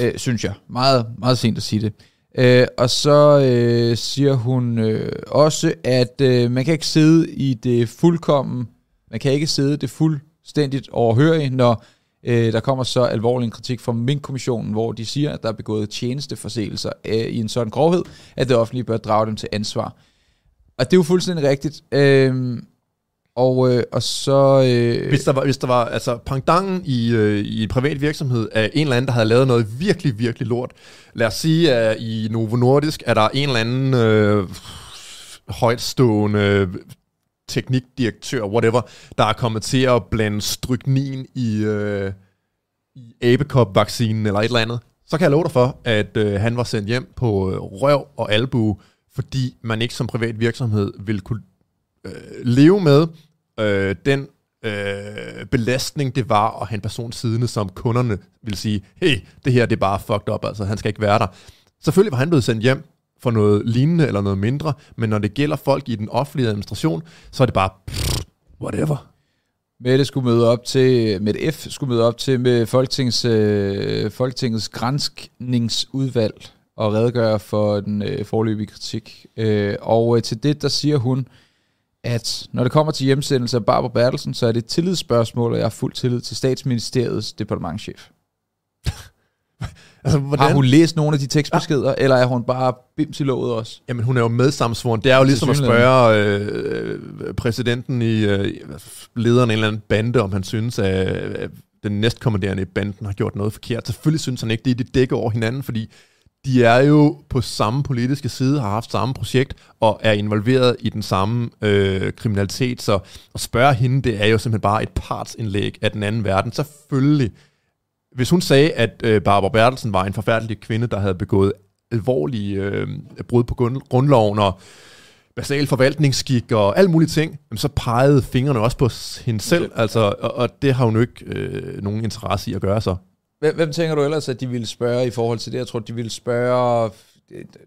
øh, synes jeg. Meget, meget sent at sige det. Øh, og så øh, siger hun øh, også, at øh, man kan ikke sidde i det fuldkommen, man kan ikke sidde det fuldstændigt overhørige, når Øh, der kommer så alvorlig en kritik fra Mink-kommissionen, hvor de siger, at der er begået tjenesteforseelser øh, i en sådan grovhed, at det offentlige bør drage dem til ansvar. Og det er jo fuldstændig rigtigt. Øh, og, øh, og så... Øh, hvis, der var, hvis der var altså pangdangen i, øh, i en privat virksomhed af en eller anden, der havde lavet noget virkelig, virkelig lort. Lad os sige, at i Novo Nordisk er der en eller anden øh, højtstående teknikdirektør, whatever, der er kommet til at blande stryknin i, øh, i abekop-vaccinen eller et eller andet, så kan jeg love dig for, at øh, han var sendt hjem på øh, røv og albu, fordi man ikke som privat virksomhed vil kunne øh, leve med øh, den øh, belastning, det var at have en person siddende, som kunderne vil sige, hey, det her det er bare fucked up, altså han skal ikke være der. Selvfølgelig var han blevet sendt hjem, for noget lignende eller noget mindre, men når det gælder folk i den offentlige administration, så er det bare pff, whatever. Mette skulle møde op til, med F skulle møde op til med Folketingets, øh, Folketingets grænskningsudvalg og redegøre for den øh, forløbige kritik. Øh, og øh, til det, der siger hun, at når det kommer til hjemsendelse af Barbara Bertelsen, så er det et tillidsspørgsmål, og jeg har fuld tillid til statsministeriets departementchef. altså, hvordan? Har hun læst nogle af de tekstbeskeder, ja. eller er hun bare bims i låget også? Jamen, hun er jo medsamsvoren. Det er jo ligesom at spørge øh, præsidenten i øh, lederen af en eller anden bande, om han synes, at den næstkommanderende i banden har gjort noget forkert. Selvfølgelig synes han ikke det. De dækker over hinanden, fordi de er jo på samme politiske side, har haft samme projekt og er involveret i den samme øh, kriminalitet. Så at spørge hende, det er jo simpelthen bare et partsindlæg af den anden verden. Selvfølgelig, hvis hun sagde, at øh, Barbara Bertelsen var en forfærdelig kvinde, der havde begået alvorlige øh, brud på grundloven og basal forvaltningsskik og alle mulige ting, så pegede fingrene også på hende selv, altså, og, og det har hun jo ikke øh, nogen interesse i at gøre så. Hvem, hvem tænker du ellers, at de ville spørge i forhold til det? Jeg tror, de ville spørge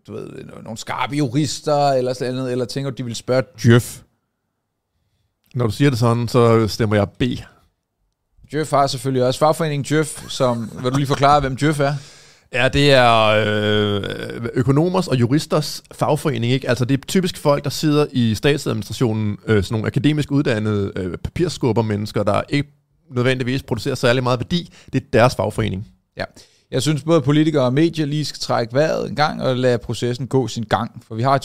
du ved, nogle skarpe jurister eller sådan noget, eller tænker du, de ville spørge Jeff? Når du siger det sådan, så stemmer jeg B. Jeff har selvfølgelig også fagforeningen Jeff, som, vil du lige forklare, hvem Jeff er? Ja, det er øh, økonomers og juristers fagforening. Ikke? Altså, det er typisk folk, der sidder i statsadministrationen, øh, sådan nogle akademisk uddannede øh, papirskubber mennesker, der ikke nødvendigvis producerer særlig meget værdi. Det er deres fagforening. Ja. Jeg synes både politikere og medier lige skal trække vejret en gang og lade processen gå sin gang. For vi har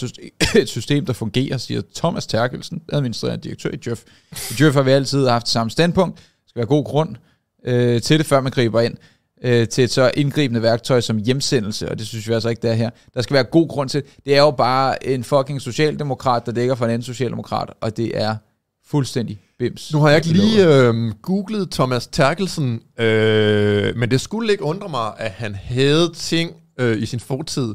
et system, der fungerer, siger Thomas Terkelsen, administrerende direktør i Jeff. I Jeff har vi altid haft samme standpunkt. Skal være god grund øh, til det, før man griber ind øh, til et så indgribende værktøj som hjemsendelse, og det synes vi altså ikke, det er her. Der skal være god grund til det. er jo bare en fucking socialdemokrat, der dækker for en anden socialdemokrat, og det er fuldstændig bims. Nu har jeg ikke lige øh, googlet Thomas Terkelsen, øh, men det skulle ikke undre mig, at han havde ting øh, i sin fortid,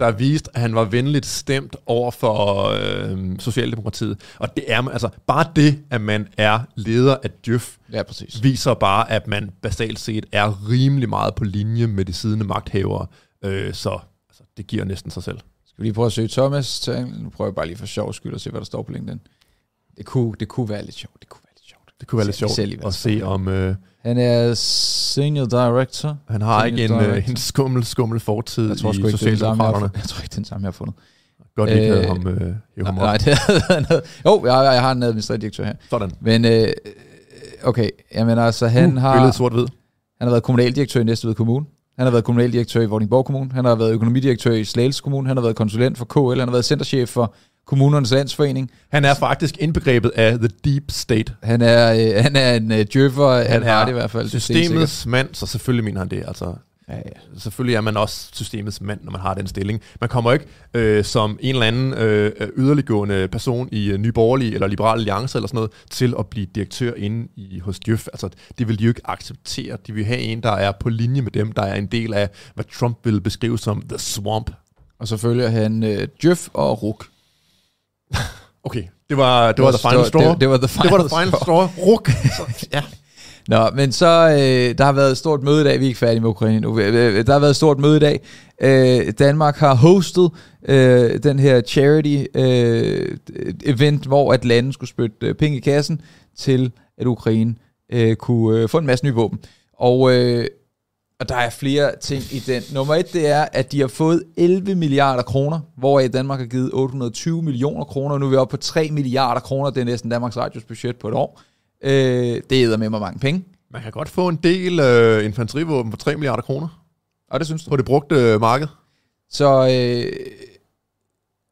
der viste, at han var venligt stemt over for øh, Socialdemokratiet. Og det er altså bare det, at man er leder af Djøf, ja, præcis. viser bare, at man basalt set er rimelig meget på linje med de siddende magthavere. Øh, så altså, det giver næsten sig selv. Skal vi lige prøve at søge Thomas? Nu prøver jeg bare lige for sjov skyld at se, hvad der står på LinkedIn. Det kunne, det kunne være lidt sjovt. Det kunne være lidt sjovt. Det kunne være lidt sjovt at se om... Øh, han er senior director. Han har ikke en, uh, en skummel, skummel fortid jeg tror, i Socialdemokraterne. Jeg tror ikke, det er den samme, jeg har fundet. Godt, ikke øh, ham, øh, ham Nej, det er Jo, jeg, jeg har en administrativ direktør her. Sådan. Men, øh, okay, mener altså, han uh, har... Billedet sort-hvid. Han har været kommunaldirektør i Næstved Kommune. Han har været kommunaldirektør i Vordingborg Kommune. Han har været økonomidirektør i Slagelse Kommune. Han har været konsulent for KL. Han har været centerchef for kommunernes landsforening. Han er faktisk indbegrebet af The Deep State. Han er, øh, han er en øh, djøffer, han, han er det i hvert fald. Systemets mand, så selvfølgelig mener han det. Altså, ja, ja. Selvfølgelig er man også systemets mand, når man har den stilling. Man kommer ikke øh, som en eller anden øh, yderliggående person i øh, Nyborgerlige eller Liberale Alliance eller sådan noget, til at blive direktør inde i, hos Djøf. Altså, det vil de jo ikke acceptere. De vil have en, der er på linje med dem, der er en del af, hvad Trump vil beskrive som The Swamp. Og så følger han øh, Djøf og Ruk. Okay, det var, det var, the final straw. Det, det, var the final, det var the final straw. Ruk. ja. Nå, men så, øh, der har været et stort møde i dag, vi er ikke færdige med Ukraine nu, der har været et stort møde i dag. Øh, Danmark har hostet øh, den her charity øh, event, hvor at landet skulle spytte øh, penge i kassen til, at Ukraine øh, kunne øh, få en masse nye våben. Og øh, og der er flere ting i den. Nummer et, det er, at de har fået 11 milliarder kroner, hvoraf Danmark har givet 820 millioner kroner. Nu er vi oppe på 3 milliarder kroner. Det er næsten Danmarks Radios budget på et år. Øh, det æder med mig mange penge. Man kan godt få en del øh, infanterivåben for 3 milliarder kroner. Og det synes du? På det brugte øh, marked. Så, øh,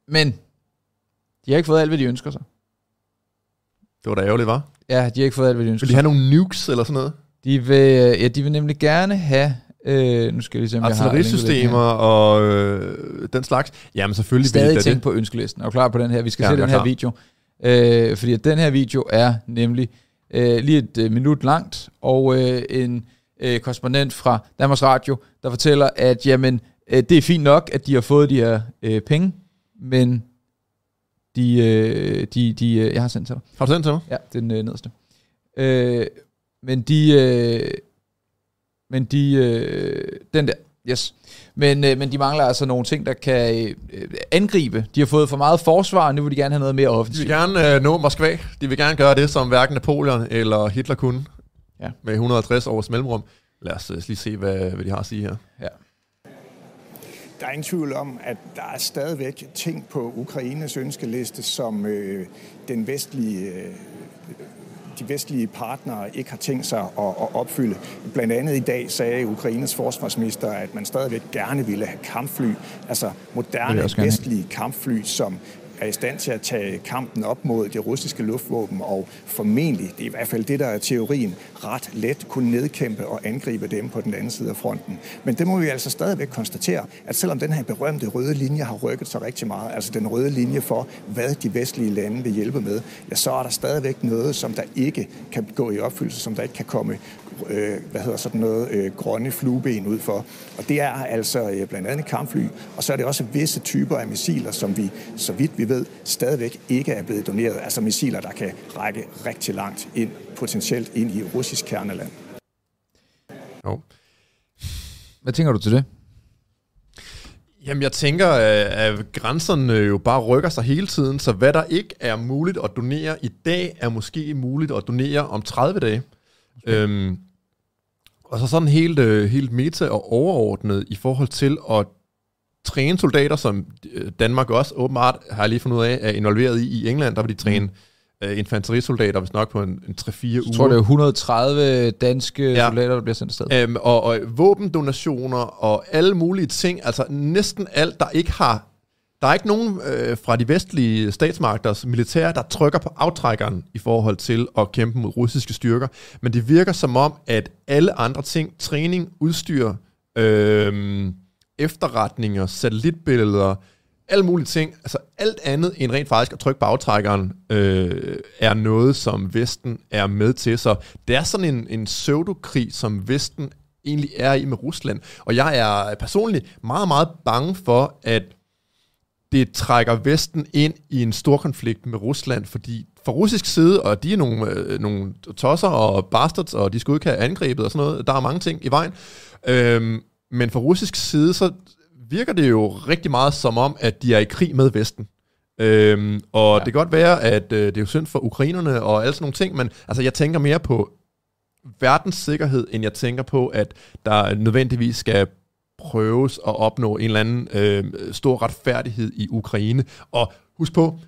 men, de har ikke fået alt, hvad de ønsker sig. Det var da ærgerligt, var? Ja, de har ikke fået alt, hvad de ønsker Vil de have nogle nukes eller sådan noget? De vil, ja, de vil nemlig gerne have Øh, nu skal vi se, om jeg har systemer og øh, den slags. Jamen selvfølgelig Stadig vil tænke på ønskelisten. Er klar på den her? Vi skal ja, se den her klar. video. Øh, fordi den her video er nemlig øh, lige et øh, minut langt, og øh, en øh, korrespondent fra Danmarks Radio, der fortæller, at jamen, øh, det er fint nok, at de har fået de her øh, penge, men de, øh, de, de, øh, jeg har sendt til dig. Har du sendt til mig? Ja, den øh, nederste. Øh, men de... Øh, men de... Øh, den der. Yes. Men, øh, men de mangler altså nogle ting, der kan øh, angribe. De har fået for meget forsvar, og nu vil de gerne have noget mere offensivt. De vil gerne øh, nå Moskva. De vil gerne gøre det, som hverken Napoleon eller Hitler kunne. Ja. Med 150 års mellemrum. Lad os øh, lige se, hvad, hvad de har at sige her. Ja. Der er ingen tvivl om, at der er stadigvæk ting på Ukraines ønskeliste, som øh, den vestlige øh, de vestlige partnere ikke har tænkt sig at, at opfylde. Blandt andet i dag sagde Ukraines forsvarsminister, at man stadigvæk gerne ville have kampfly, altså moderne vestlige kampfly, som er i stand til at tage kampen op mod det russiske luftvåben, og formentlig, det er i hvert fald det, der er teorien, ret let kunne nedkæmpe og angribe dem på den anden side af fronten. Men det må vi altså stadigvæk konstatere, at selvom den her berømte røde linje har rykket sig rigtig meget, altså den røde linje for, hvad de vestlige lande vil hjælpe med, ja, så er der stadigvæk noget, som der ikke kan gå i opfyldelse, som der ikke kan komme øh, hvad hedder sådan noget, øh, grønne flueben ud for. Og det er altså øh, blandt andet kampfly, og så er det også visse typer af missiler, som vi, så vidt vi ved, stadigvæk ikke er blevet doneret. Altså missiler, der kan række rigtig langt ind, potentielt ind i russisk kerneland. Jo. Hvad tænker du til det? Jamen, jeg tænker, at grænserne jo bare rykker sig hele tiden, så hvad der ikke er muligt at donere i dag, er måske muligt at donere om 30 dage. Okay. Øhm, og så sådan helt, øh, helt meta og overordnet i forhold til at træne soldater, som øh, Danmark også åbenbart, har jeg lige fundet ud af, er involveret i i England. Der vil de træne uh, infanterisoldater, hvis nok på en, en 3-4 uger. Jeg tror, det er 130 danske ja. soldater, der bliver sendt afsted. Øhm, og, og våbendonationer og alle mulige ting, altså næsten alt, der ikke har der er ikke nogen øh, fra de vestlige statsmagters militær, der trykker på aftrækkeren i forhold til at kæmpe mod russiske styrker, men det virker som om, at alle andre ting, træning, udstyr, øh, efterretninger, satellitbilleder, alle mulige ting, altså alt andet end rent faktisk at trykke på aftrækkeren, øh, er noget, som Vesten er med til. Så det er sådan en, en pseudokrig, som Vesten egentlig er i med Rusland. Og jeg er personligt meget, meget bange for, at det trækker Vesten ind i en stor konflikt med Rusland, fordi fra russisk side, og de er nogle, øh, nogle tosser og bastards, og de skal ikke have angrebet og sådan noget, der er mange ting i vejen. Øhm, men fra russisk side, så virker det jo rigtig meget som om, at de er i krig med Vesten. Øhm, og ja. det kan godt være, at øh, det er jo synd for ukrainerne og alle sådan nogle ting, men altså, jeg tænker mere på verdens sikkerhed, end jeg tænker på, at der nødvendigvis skal prøves at opnå en eller anden øh, stor retfærdighed i Ukraine. Og husk på,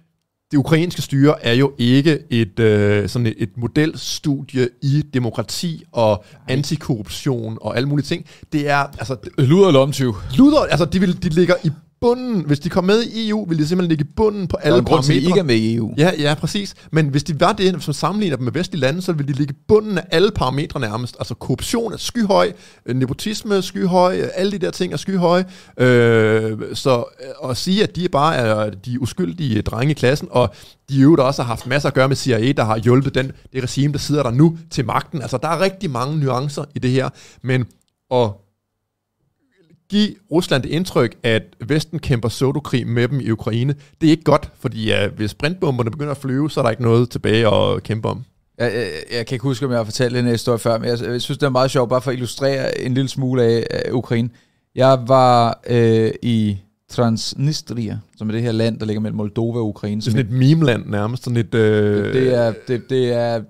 det ukrainske styre er jo ikke et, øh, sådan et, et modelstudie i demokrati og antikorruption og alle mulige ting. Det er, altså... Luder eller omtyv? Luder, altså de, vil, de ligger i bunden, hvis de kom med i EU, ville de simpelthen ligge i bunden på alle parametre. Til, ikke er med i EU. Ja, ja, præcis. Men hvis de var det, som sammenligner dem med vestlige lande, så ville de ligge i bunden af alle parametre nærmest. Altså korruption er skyhøj, øh, nepotisme er skyhøj, øh, alle de der ting er skyhøje. Øh, så øh, at sige, at de bare er de uskyldige drenge i klassen, og de jo også har haft masser at gøre med CIA, der har hjulpet den, det regime, der sidder der nu til magten. Altså, der er rigtig mange nuancer i det her, men at give Rusland det indtryk, at Vesten kæmper sodokrig med dem i Ukraine. Det er ikke godt, fordi ja, hvis sprintbomberne begynder at flyve, så er der ikke noget tilbage at kæmpe om. Jeg, jeg, jeg kan ikke huske, om jeg har fortalt den historie før, men jeg, jeg synes, det er meget sjovt, bare for at illustrere en lille smule af, af Ukraine. Jeg var øh, i Transnistria, som er det her land, der ligger mellem Moldova og Ukraine. Det er sådan et meme-land nærmest. Sådan et, øh... det, det, er, det, det er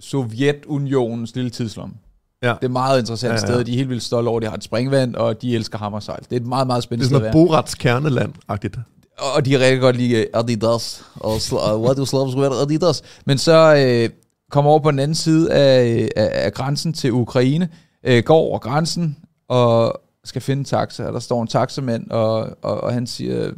Sovjetunionens lille tidslomme. Ja. Det er et meget interessant ja, ja. sted. De er helt vildt stolte over, at de har et springvand, og de elsker hammersejl. Det er et meget, meget spændende sted. Det er sådan noget Borats kerneland-agtigt. Og de er rigtig godt lide Adidas. Og what do Slavs wear Adidas? Men så øh, kommer over på den anden side af, af, af grænsen til Ukraine, øh, går over grænsen og skal finde en taxa. Og der står en taxamand, og, og, og han siger,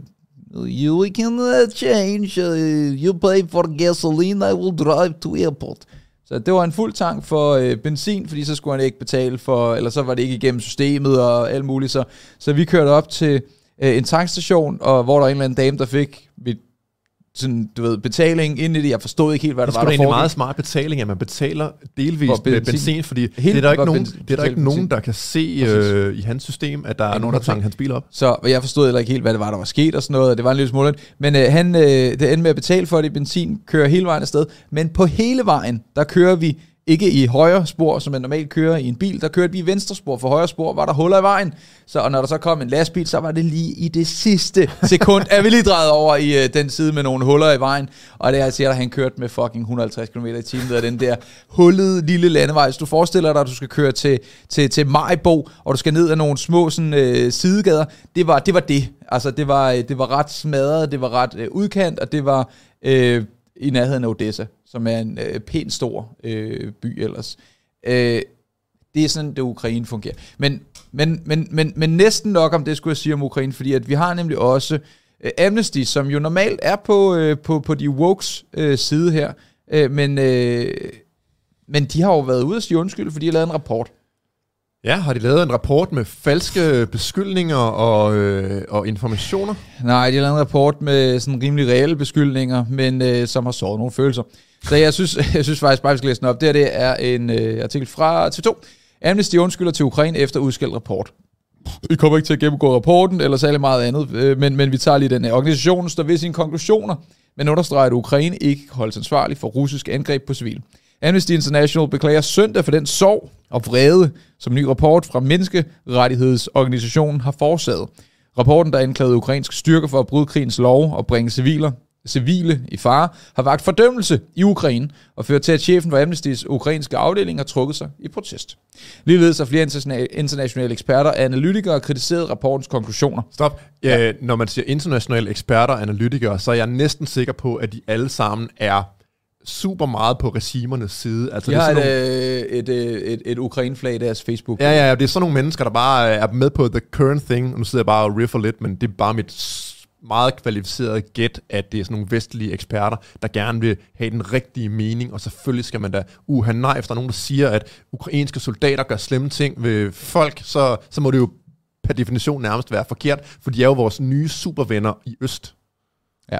You can uh, change, uh, you pay for gasoline, I will drive to airport. Så det var en fuld tank for øh, benzin, fordi så skulle han ikke betale for, eller så var det ikke igennem systemet og alt muligt. Så, så vi kørte op til øh, en tankstation, og hvor der var en eller anden dame, der fik mit sådan, du ved, betaling ind i det. Jeg forstod ikke helt, hvad der var, der Det er en meget smart betaling, at man betaler delvis benzin, med benzin, fordi helt det er der ikke, nogen, det er der ikke nogen, der kan se øh, i hans system, at der er nogen, der tager hans bil op. Så jeg forstod heller ikke helt, hvad det var, der var sket og sådan noget, og det var en lille smule. Men øh, han, øh, det endte med at betale for det, benzin kører hele vejen afsted. Men på hele vejen, der kører vi ikke i højre spor, som man normalt kører i en bil. Der kørte vi i venstre spor. For højre spor var der huller i vejen. Så og når der så kom en lastbil, så var det lige i det sidste sekund, at vi lige drejede over i øh, den side med nogle huller i vejen. Og det er altså, at han kørte med fucking 150 km i timen ved den der hullede lille landevej. Så du forestiller dig, at du skal køre til, til, til Majbo, og du skal ned ad nogle små sådan, øh, sidegader. Det var det. Var det. Altså, det var, øh, det var ret smadret, det var ret øh, udkant, og det var... Øh, i nærheden af Odessa, som er en øh, pænt stor øh, by ellers. Øh, det er sådan, det Ukraine fungerer. Men, men, men, men, men næsten nok om det, skulle jeg sige om Ukraine, fordi at vi har nemlig også øh, Amnesty, som jo normalt er på, øh, på, på de wokes øh, side her, øh, men, øh, men de har jo været ude og sige undskyld, fordi de har lavet en rapport. Ja, har de lavet en rapport med falske beskyldninger og, øh, og informationer? Nej, de har lavet en rapport med sådan rimelig reelle beskyldninger, men øh, som har såret nogle følelser. Så jeg synes, jeg synes faktisk bare, vi skal læse den op. Det, her, det er en øh, artikel fra TV2. Amnesty undskylder til Ukraine efter udskældt rapport. Vi kommer ikke til at gennemgå rapporten eller særlig meget andet, øh, men, men vi tager lige den her. Organisationen står ved sine konklusioner, men understreger, at Ukraine ikke holdes ansvarlig for russisk angreb på civil. Amnesty International beklager søndag for den sorg og vrede, som ny rapport fra Menneskerettighedsorganisationen har forårsaget. Rapporten, der anklagede ukrainske styrker for at bryde krigens lov og bringe civiler, civile i fare, har vagt fordømmelse i Ukraine og ført til, at chefen for Amnesty's ukrainske afdeling har trukket sig i protest. Ligeledes har flere internationale eksperter og analytikere kritiseret rapportens konklusioner. Stop. Ja. Øh, når man siger internationale eksperter og analytikere, så er jeg næsten sikker på, at de alle sammen er super meget på regimernes side. Altså, de det er har et, nogle... et, et, et, et Ukraine-flag i deres Facebook. Ja, ja, det er sådan nogle mennesker, der bare er med på the current thing. Nu sidder jeg bare og riffer lidt, men det er bare mit meget kvalificeret gæt, at det er sådan nogle vestlige eksperter, der gerne vil have den rigtige mening, og selvfølgelig skal man da uha nej, hvis der er nogen, der siger, at ukrainske soldater gør slemme ting ved folk, så, så må det jo per definition nærmest være forkert, for de er jo vores nye supervenner i Øst. Ja.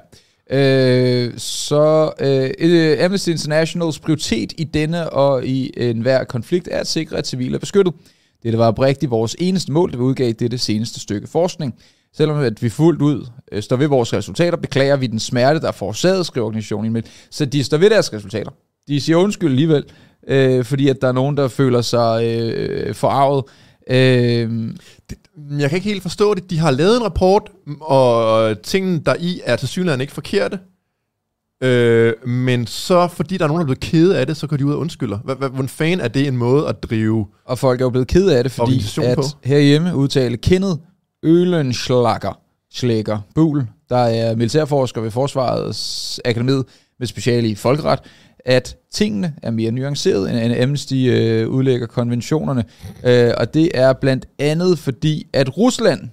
Øh, så øh, øh, Amnesty Internationals prioritet i denne og i enhver konflikt er at sikre, at civile er beskyttet. Det var oprigtigt vores eneste mål, da vi udgav dette seneste stykke forskning. Selvom at vi fuldt ud øh, står ved vores resultater, beklager vi den smerte, der er forårsaget, skriver organisationen. Men, så de står ved deres resultater. De siger undskyld alligevel, øh, fordi at der er nogen, der føler sig øh, øh forarvet. Øh, det, jeg kan ikke helt forstå det. De har lavet en rapport, og tingene der i er til synligheden ikke forkerte. Øh, men så, fordi der er nogen, der er blevet kede af det, så går de ud og undskylder. Hvordan fan er det en måde at drive Og folk er jo blevet kede af det, fordi at på? herhjemme udtale Kenneth Ølenschlager Schlæger Buhl, der er militærforsker ved Forsvarets Akademi med speciale i folkeret, at tingene er mere nuanceret, end Amnesty øh, udlægger konventionerne. Øh, og det er blandt andet fordi, at Rusland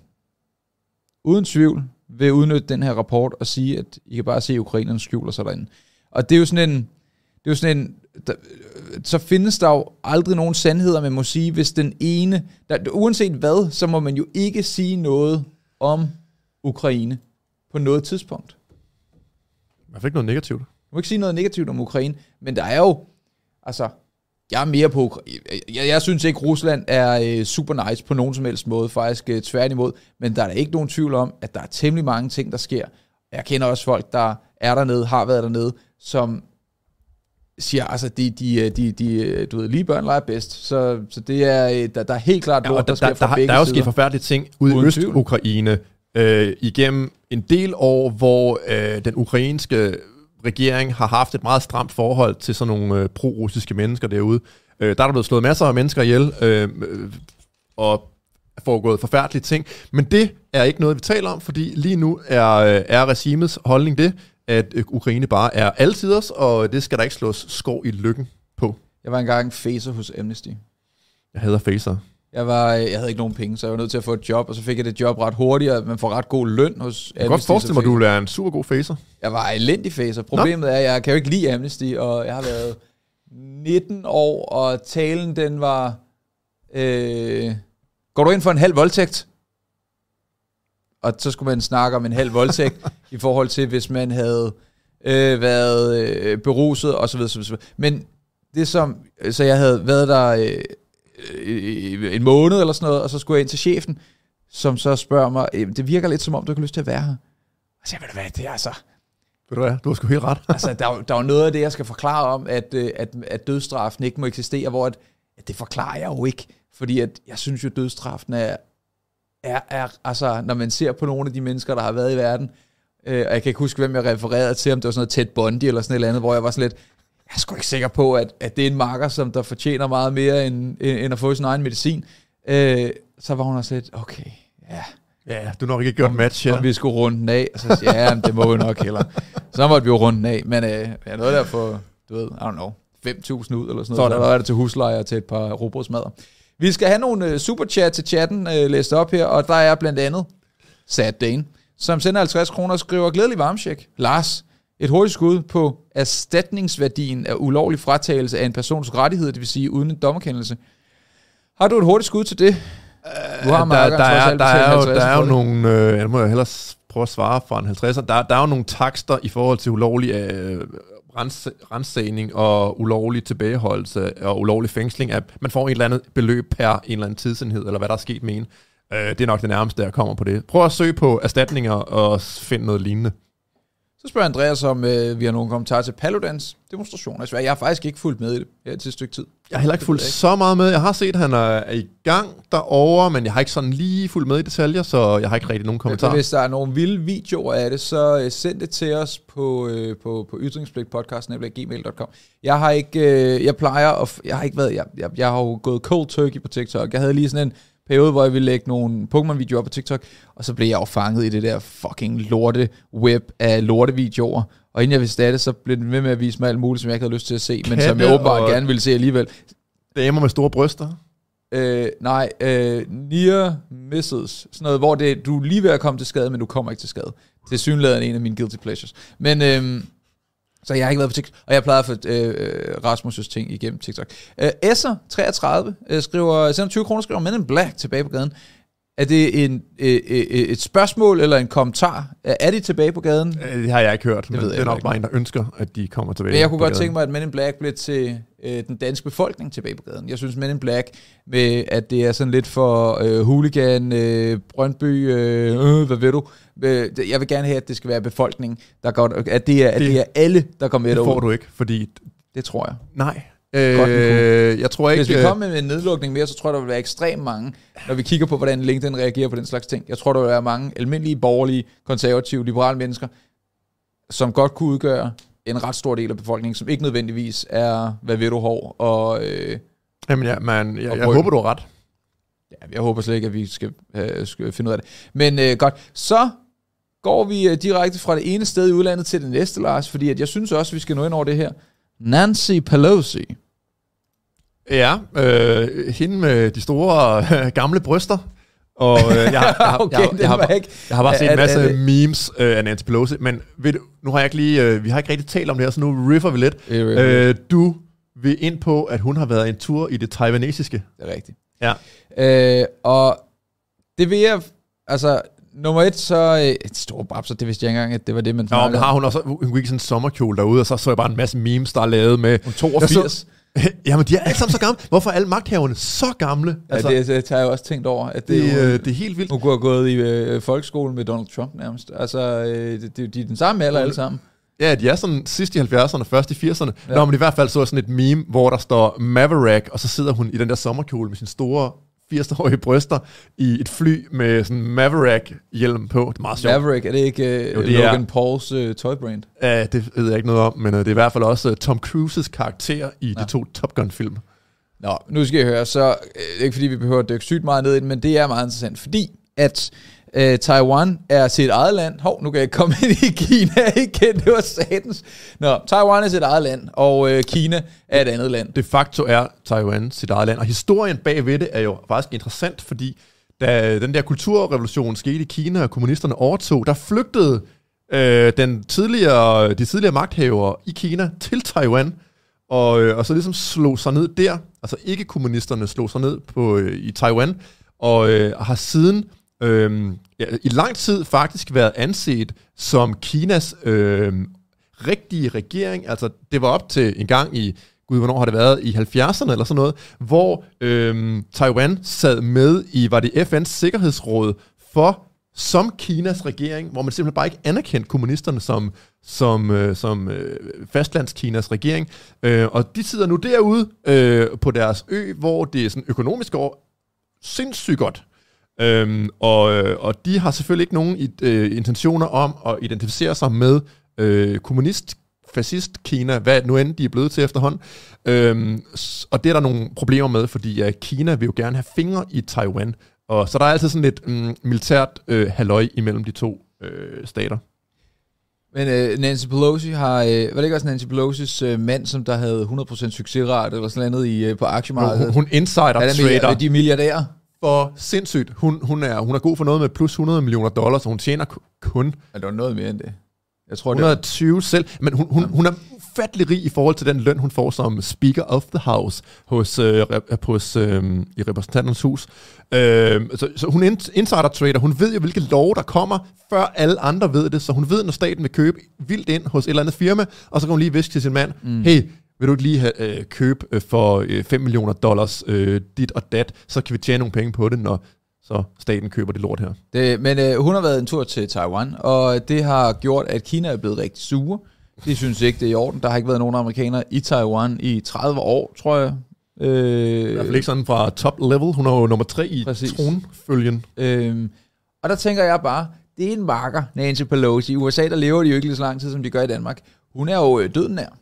uden tvivl vil udnytte den her rapport og sige, at I kan bare se, at ukrainerne skjuler sig derinde. Og det er jo sådan en, det er jo sådan en, der, øh, så findes der jo aldrig nogen sandheder, man må sige, hvis den ene, der, uanset hvad, så må man jo ikke sige noget om Ukraine på noget tidspunkt. Man fik noget negativt. Må ikke sige noget negativt om Ukraine, men der er jo, altså, jeg er mere på, jeg, jeg synes ikke, Rusland er øh, super nice på nogen som helst måde, faktisk øh, tværtimod, men der er da ikke nogen tvivl om, at der er temmelig mange ting, der sker. Jeg kender også folk, der er dernede, har været dernede, som siger, altså, de, de, øh, de, de, øh, du ved, lige børn leger bedst, så, så det er, øh, der, der er helt klart, ja, der, der, sker fra der, begge Der er jo sket forfærdelige ting ude i Øst-Ukraine øh, igennem en del år, hvor øh, den ukrainske regering har haft et meget stramt forhold til sådan nogle øh, pro-russiske mennesker derude. Øh, der er der blevet slået masser af mennesker ihjel, øh, og foregået forfærdelige ting. Men det er ikke noget, vi taler om, fordi lige nu er, øh, er regimets holdning det, at øh, Ukraine bare er altiders, og det skal der ikke slås skov i lykken på. Jeg var engang facer hos Amnesty. Jeg hader facer. Jeg, var, jeg havde ikke nogen penge, så jeg var nødt til at få et job, og så fik jeg det job ret hurtigt, og man får ret god løn hos. Jeg kan godt forestille mig, at du er en super god facer. Jeg var elendig facer. Problemet Nå. er, at jeg kan jo ikke lide Amnesty, og jeg har været 19 år, og talen den var... Øh, går du ind for en halv voldtægt? Og så skulle man snakke om en halv voldtægt, i forhold til, hvis man havde øh, været øh, beruset, og så videre, så videre. Men det som... Så jeg havde været der... Øh, øh, en måned eller sådan noget, og så skulle jeg ind til chefen, som så spørger mig, det virker lidt som om, du har lyst til at være her. Og så siger jeg, ved du hvad, det er altså... Ved du hvad, du har sgu helt ret. altså, der, der er jo noget af det, jeg skal forklare om, at, øh, at, at dødstraffen ikke må eksistere, hvor at, at det forklarer jeg jo ikke, fordi at jeg synes jo, at dødstraffen er, er, er, altså, når man ser på nogle af de mennesker, der har været i verden, øh, og jeg kan ikke huske, hvem jeg refererede til, om det var sådan noget Ted Bundy eller sådan et eller andet, hvor jeg var sådan lidt, jeg er sgu ikke sikker på, at, at det er en marker, som der fortjener meget mere, end, end at få sin egen medicin. Øh, så var hun også lidt, okay, ja, Ja, du har nok ikke gjort match her. Om vi skulle runde den af, så siger jeg, ja, det må vi nok heller. Så måtte vi jo runde den af, men øh, ja, noget der for, du ved, I don't know, 5.000 ud eller sådan noget. Sådan. Så er det til husleje og til et par robrødsmadder. Vi skal have nogle uh, superchat til chatten uh, læst op her, og der er blandt andet Sad Dane, som sender 50 kroner og skriver glædelig varmcheck. Lars, et hurtigt skud på erstatningsværdien af ulovlig fratagelse af en persons rettighed, det vil sige uden en dommerkendelse. Har du et hurtigt skud til det? Du har der, der, er, der, er jo, der er jo nogle, øh, jeg må jo hellere prøve at svare for en 50'er, der, der er jo nogle takster i forhold til ulovlig øh, rens, rensagning og ulovlig tilbageholdelse og ulovlig fængsling, at man får et eller andet beløb per en eller anden tidsenhed, eller hvad der er sket med en. Øh, det er nok det nærmeste, jeg kommer på det. Prøv at søge på erstatninger og finde noget lignende. Så spørger Andreas, om øh, vi har nogle kommentarer til Paludans demonstrationer i Sverige. Jeg har faktisk ikke fulgt med i det her til et stykke tid. Jeg har heller ikke fulgt så meget med. Jeg har set, at han er i gang derovre, men jeg har ikke sådan lige fulgt med i detaljer, så jeg har ikke rigtig nogen kommentarer. Ja, hvis der er nogle vilde videoer af det, så øh, send det til os på, øh, på, på ytringspligtpodcast.gmail.com. Jeg har ikke, øh, jeg plejer, at, jeg har ikke været, jeg, jeg, jeg har jo gået cold turkey på TikTok. Jeg havde lige sådan en periode, hvor jeg ville lægge nogle Pokémon-videoer på TikTok, og så blev jeg jo fanget i det der fucking lorte web af lorte-videoer. Og inden jeg vidste det, så blev den ved med at vise mig alt muligt, som jeg ikke havde lyst til at se, men som jeg åbenbart gerne ville se alligevel. Damer med store bryster? Øh, nej, øh, near misses. Sådan noget, hvor det, du er lige ved at komme til skade, men du kommer ikke til skade. Det er synligheden en af mine guilty pleasures. Men øh, så jeg har ikke været på TikTok, og jeg plejer at få øh, øh Rasmus' ting igennem TikTok. Øh, Esser33 øh, skriver, sender 20 kroner, skriver Men in Black tilbage på gaden. Er det en, øh, øh, et spørgsmål eller en kommentar? Er de tilbage på gaden? Øh, det har jeg ikke hørt, det men det er nok en, der ønsker, at de kommer tilbage Men jeg kunne godt gaden. tænke mig, at Men in Black blev til øh, den danske befolkning tilbage på gaden. Jeg synes, Men in Black, med, at det er sådan lidt for øh, hooligan, øh, Brøndby, øh, øh, hvad ved du? Øh, jeg vil gerne have, at det skal være befolkningen, der går, at det er, at det, det er alle, der kommer med Det får du ikke, fordi... Det tror jeg. Nej, Øh, jeg tror ikke... Hvis vi øh, kommer med en nedlukning mere, så tror jeg, der vil være ekstremt mange, når vi kigger på, hvordan LinkedIn reagerer på den slags ting. Jeg tror, der vil være mange almindelige, borgerlige, konservative, liberale mennesker, som godt kunne udgøre en ret stor del af befolkningen, som ikke nødvendigvis er, hvad ved du, hår og... Øh, Jamen ja, man, jeg, jeg håber, du har ret. Ja, jeg håber slet ikke, at vi skal, øh, skal finde ud af det. Men øh, godt, så går vi øh, direkte fra det ene sted i udlandet til det næste, Lars, fordi at jeg synes også, at vi skal nå ind over det her. Nancy Pelosi Ja, øh, hende med de store øh, gamle bryster. Og øh, jeg, jeg, okay, jeg, jeg, jeg, har, jeg har bare set en masse er memes øh, af Nancy Pelosi, men ved nu har jeg ikke lige, øh, vi har ikke rigtig talt om det her, så nu riffer vi lidt. Øh, du vil ind på, at hun har været en tur i det taiwanesiske. Det er rigtigt. Ja. Øh, og det vil jeg, altså, nummer et, så øh, et stort babser, det vidste jeg ikke engang, at det var det, man Nå, men har hun også, hun gik sådan en sommerkjole derude, og så så jeg bare en masse memes, der er lavet med... Hun 82. Jamen, de er alle sammen så gamle. Hvorfor er alle magthaverne så gamle? Altså, ja, det, det har jeg også tænkt over. At det, det, øh, det er helt vildt. Hun kunne have gået i øh, folkeskolen med Donald Trump nærmest. Altså, øh, de, de, de er den samme alder alle sammen. Ja, de er sådan sidst i 70'erne, først i 80'erne. Ja. Nå, men i hvert fald så er sådan et meme, hvor der står Maverick, og så sidder hun i den der sommerkjole med sin store 80-årige bryster i et fly med sådan Maverick-hjelm på. Det er meget sjovt. Maverick, er det ikke uh, jo, det Logan er, Pauls uh, tøjbrand? Ja, det ved jeg ikke noget om, men uh, det er i hvert fald også uh, Tom Cruises karakter i ja. de to Top Gun-film. Nå, nu skal jeg høre, så uh, ikke fordi vi behøver at dykke sygt meget ned i det, men det er meget interessant, fordi at Øh, Taiwan er sit eget land. Hov, nu kan jeg komme ind i Kina igen. Det var satans. Nå, Taiwan er sit eget land, og øh, Kina er et andet land. De facto er Taiwan sit eget land. Og historien bagved det er jo faktisk interessant, fordi da den der kulturrevolution skete i Kina, og kommunisterne overtog, der flygtede øh, den tidligere, de tidligere magthavere i Kina til Taiwan, og, øh, og så ligesom slog sig ned der. Altså ikke kommunisterne slog sig ned på, øh, i Taiwan, og øh, har siden øhm, ja, i lang tid faktisk været anset som Kinas øhm, rigtige regering. Altså, det var op til en gang i, gud, hvornår har det været, i 70'erne eller sådan noget, hvor øhm, Taiwan sad med i, var det FN's Sikkerhedsråd for som Kinas regering, hvor man simpelthen bare ikke anerkendte kommunisterne som, som, øh, som øh, fastlandskinas regering. Øh, og de sidder nu derude øh, på deres ø, hvor det er sådan økonomisk år sindssygt godt. Øhm, og, øh, og de har selvfølgelig ikke nogen øh, intentioner om at identificere sig med øh, kommunist, fascist Kina, hvad nu end de er blevet til efterhånden. Øhm, og det er der nogle problemer med, fordi uh, Kina vil jo gerne have fingre i Taiwan, Og så der er altid sådan lidt mm, militært øh, halløj imellem de to øh, stater. Men øh, Nancy Pelosi har, øh, var det ikke også Nancy Pelosi's øh, mand, som der havde 100% succesrate eller sådan noget i, øh, på aktiemarkedet? Hun, hun insider er det trader. Er de milliardærer? For sindssygt. Hun, hun, er, hun er god for noget med plus 100 millioner dollars, og hun tjener kun... Er der noget mere end det? Jeg tror, 120 det selv. Men hun, hun, hun er ufattelig rig i forhold til den løn, hun får som Speaker of the House hos, øh, hos, øh, i repræsentanternes hus. Øh, så, så hun insider trader. Hun ved jo, hvilke lov der kommer, før alle andre ved det. Så hun ved, når staten vil købe vildt ind hos et eller andet firma, og så kan hun lige viske til sin mand, mm. hey, vil du ikke lige have, øh, købe øh, for øh, 5 millioner dollars øh, dit og dat, så kan vi tjene nogle penge på det, når så staten køber det lort her. Det, men øh, hun har været en tur til Taiwan, og det har gjort, at Kina er blevet rigtig sure. De synes ikke, det er i orden. Der har ikke været nogen amerikanere i Taiwan i 30 år, tror jeg. Øh, I hvert fald ikke sådan fra top level. Hun er jo nummer tre i præcis. tronfølgen. Øh, og der tænker jeg bare, det er en marker, Nancy Pelosi. I USA, der lever de jo ikke lige så lang tid, som de gør i Danmark. Hun er jo øh, døden nær.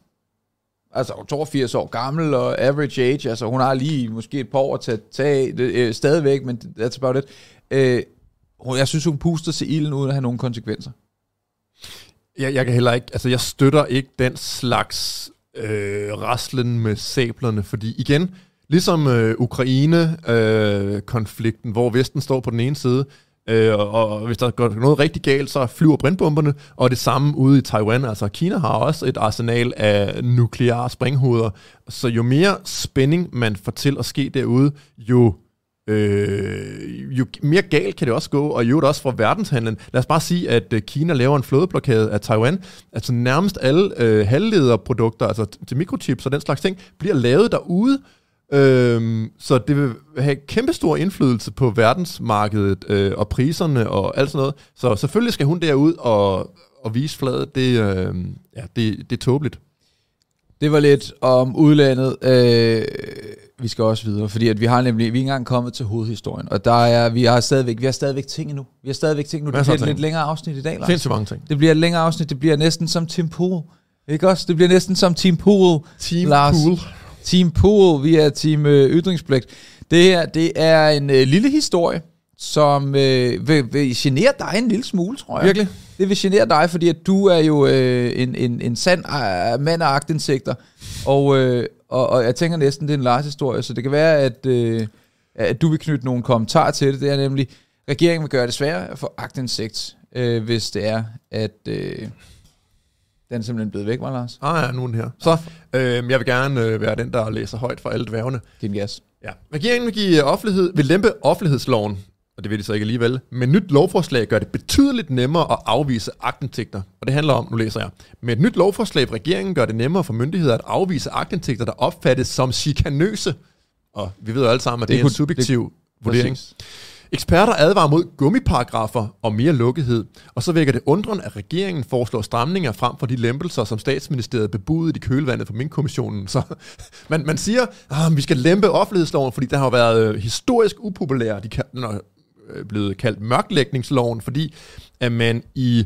Altså 82 år gammel og average age, altså hun har lige måske et par år til at tage det, øh, stadigvæk, men that's about it. Øh, jeg synes, hun puster til ilden uden at have nogen konsekvenser. Jeg, jeg kan heller ikke, altså jeg støtter ikke den slags øh, raslen med sablerne, fordi igen, ligesom øh, Ukraine-konflikten, øh, hvor Vesten står på den ene side, øh, og, og hvis der går noget rigtig galt, så flyver brintbomberne, og det samme ude i Taiwan, altså Kina har også et arsenal af nukleare springhoveder, så jo mere spænding man får til at ske derude, jo øh, jo mere galt kan det også gå, og jo også for verdenshandlen. Lad os bare sige, at øh, Kina laver en flådeblokade af Taiwan. Altså nærmest alle øh, halvlederprodukter, altså til mikrochips og den slags ting, bliver lavet derude. Øh, så det vil have kæmpestor indflydelse på verdensmarkedet øh, og priserne og alt sådan noget. Så selvfølgelig skal hun derud og, og vise fladet. Det, øh, ja, det, det er tåbeligt. Det var lidt om udlandet. Øh, vi skal også videre, fordi at vi har nemlig, vi er ikke engang kommet til hovedhistorien, og der er, vi har stadigvæk, vi har stadigvæk ting endnu. Vi har stadigvæk ting nu. Det bliver et lidt længere afsnit i dag, Lars. Findes så mange ting. Det bliver et længere afsnit, det bliver næsten som Tim Pool. Ikke også? Det bliver næsten som Team Pool. Team Lars. Pool. Team Pool, vi er Team øh, Ytringspligt. Det her, det er en øh, lille historie, som øh, vil, vil genere dig en lille smule, tror jeg. Virkelig? Det vil genere dig, fordi at du er jo øh, en, en, en sand øh, mand af agtindsigter. Og, øh, og, og jeg tænker næsten, det er en Lars-historie, så det kan være, at, øh, at du vil knytte nogle kommentarer til det. Det er nemlig, regeringen vil gøre det sværere at få agtindsigt, øh, hvis det er, at... Øh, den er simpelthen blevet væk, var Lars? Ah ja, nu er den her. Så øh, jeg vil gerne øh, være den, der læser højt for alle dværgene. Din gas. Ja. Regeringen vil give offentlighed, vil lempe offentlighedsloven, og det vil de så ikke alligevel, men nyt lovforslag gør det betydeligt nemmere at afvise agtindtægter. Og det handler om, nu læser jeg, med et nyt lovforslag vil regeringen gøre det nemmere for myndigheder at afvise agtindtægter, der opfattes som chikanøse. Og vi ved jo alle sammen, at det, det er en subjektiv det, vurdering. Præcis. Eksperter advarer mod gummiparagrafer og mere lukkethed, og så vækker det undren, at regeringen foreslår stramninger frem for de lempelser, som statsministeriet bebudede i kølvandet for min kommissionen. Så man, man siger, at ah, vi skal lempe offentlighedsloven, fordi der har været øh, historisk upopulær. De kan, øh, blevet kaldt mørklægningsloven, fordi at man i,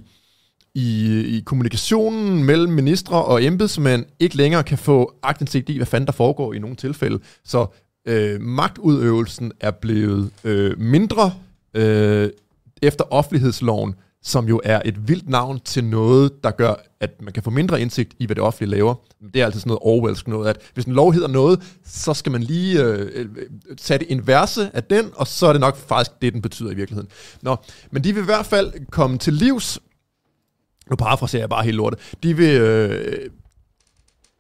i, i kommunikationen mellem ministre og embedsmænd ikke længere kan få agtindsigt i, hvad fanden der foregår i nogle tilfælde. Så øh, magtudøvelsen er blevet øh, mindre øh, efter offentlighedsloven, som jo er et vildt navn til noget, der gør, at man kan få mindre indsigt i, hvad det offentlige laver. Det er altid sådan noget Orwellsk noget, at hvis en lov hedder noget, så skal man lige øh, øh tage det inverse af den, og så er det nok faktisk det, den betyder i virkeligheden. Nå, men de vil i hvert fald komme til livs, nu parafraserer jeg bare helt lortet, de vil... Øh,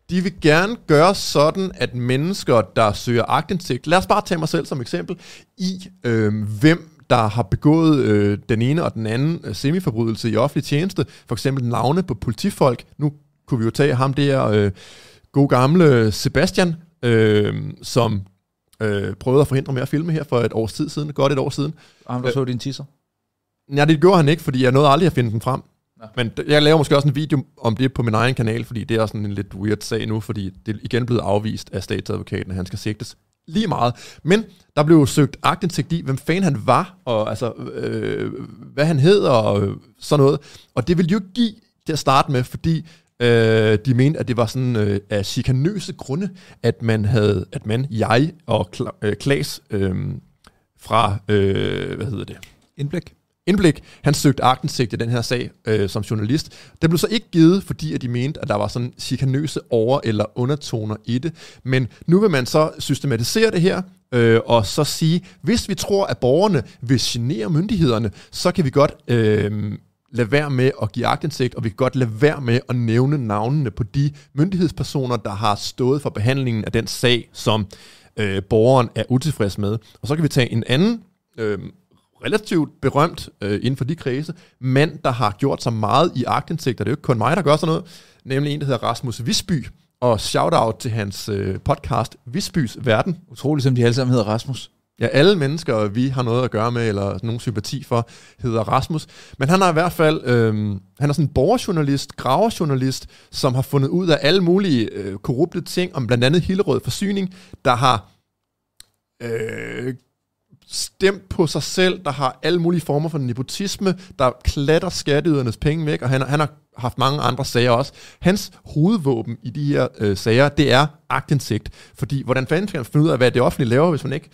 de vil gerne gøre sådan, at mennesker, der søger agtindsigt, lad os bare tage mig selv som eksempel, i øh, hvem der har begået øh, den ene og den anden øh, semiforbrydelse i offentlig tjeneste, for eksempel navne på politifolk. Nu kunne vi jo tage ham der øh, god gamle Sebastian, øh, som øh, prøvede at forhindre mig at filme her for et års tid siden, godt et år siden. Og han der så din tisser? Ja, det gjorde han ikke, fordi jeg nåede aldrig at finde den frem. Ja. Men jeg laver måske også en video om det på min egen kanal, fordi det er sådan en lidt weird sag nu, fordi det er igen blevet afvist af statsadvokaten, at han skal sigtes lige meget. Men der blev søgt agtindsigt i, hvem fanden han var, og altså, øh, hvad han hed, og øh, sådan noget. Og det ville jo give til at starte med, fordi øh, de mente, at det var sådan øh, af chikanøse grunde, at man havde, at man, jeg og Kla, øh, Klaas, øh, fra, øh, hvad hedder det? Indblik. Indblik. Han søgte agtindsigt i den her sag øh, som journalist. Den blev så ikke givet, fordi at de mente, at der var sådan chikanøse over- eller undertoner i det. Men nu vil man så systematisere det her, øh, og så sige, hvis vi tror, at borgerne vil genere myndighederne, så kan vi godt øh, lade være med at give agtindsigt, og vi kan godt lade være med at nævne navnene på de myndighedspersoner, der har stået for behandlingen af den sag, som øh, borgeren er utilfreds med. Og så kan vi tage en anden øh, relativt berømt øh, inden for de kredse, mand, der har gjort så meget i agtindsigt, og det er jo ikke kun mig, der gør sådan noget, nemlig en, der hedder Rasmus Visby, og shout-out til hans øh, podcast Visbys Verden. Utroligt, som de alle sammen hedder Rasmus. Ja, alle mennesker, vi har noget at gøre med, eller nogen sympati for, hedder Rasmus. Men han er i hvert fald, øh, han er sådan en borgerjournalist, graverjournalist, som har fundet ud af alle mulige øh, korrupte ting, om blandt andet Hillerød Forsyning, der har øh, stemt på sig selv, der har alle mulige former for nepotisme, der klatter skatteydernes penge væk, og han, han har haft mange andre sager også. Hans hovedvåben i de her øh, sager, det er agtindsigt. Fordi hvordan fanden skal man finde ud af, hvad det offentlige laver, hvis man ikke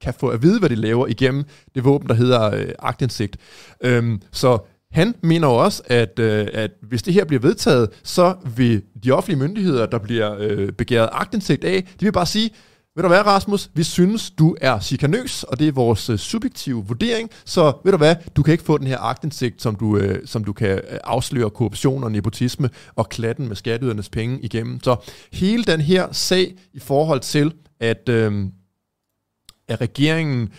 kan få at vide, hvad de laver igennem det våben, der hedder øh, agtindsigt. Øhm, så han mener også, at, øh, at hvis det her bliver vedtaget, så vil de offentlige myndigheder, der bliver øh, begæret agtindsigt af, de vil bare sige, ved du hvad, Rasmus? Vi synes, du er chikanøs, og det er vores øh, subjektive vurdering. Så ved du hvad, du kan ikke få den her agtindsigt, som du, øh, som du kan øh, afsløre korruption og nepotisme og klatten med skatteydernes penge igennem. Så hele den her sag i forhold til, at, øh, at regeringen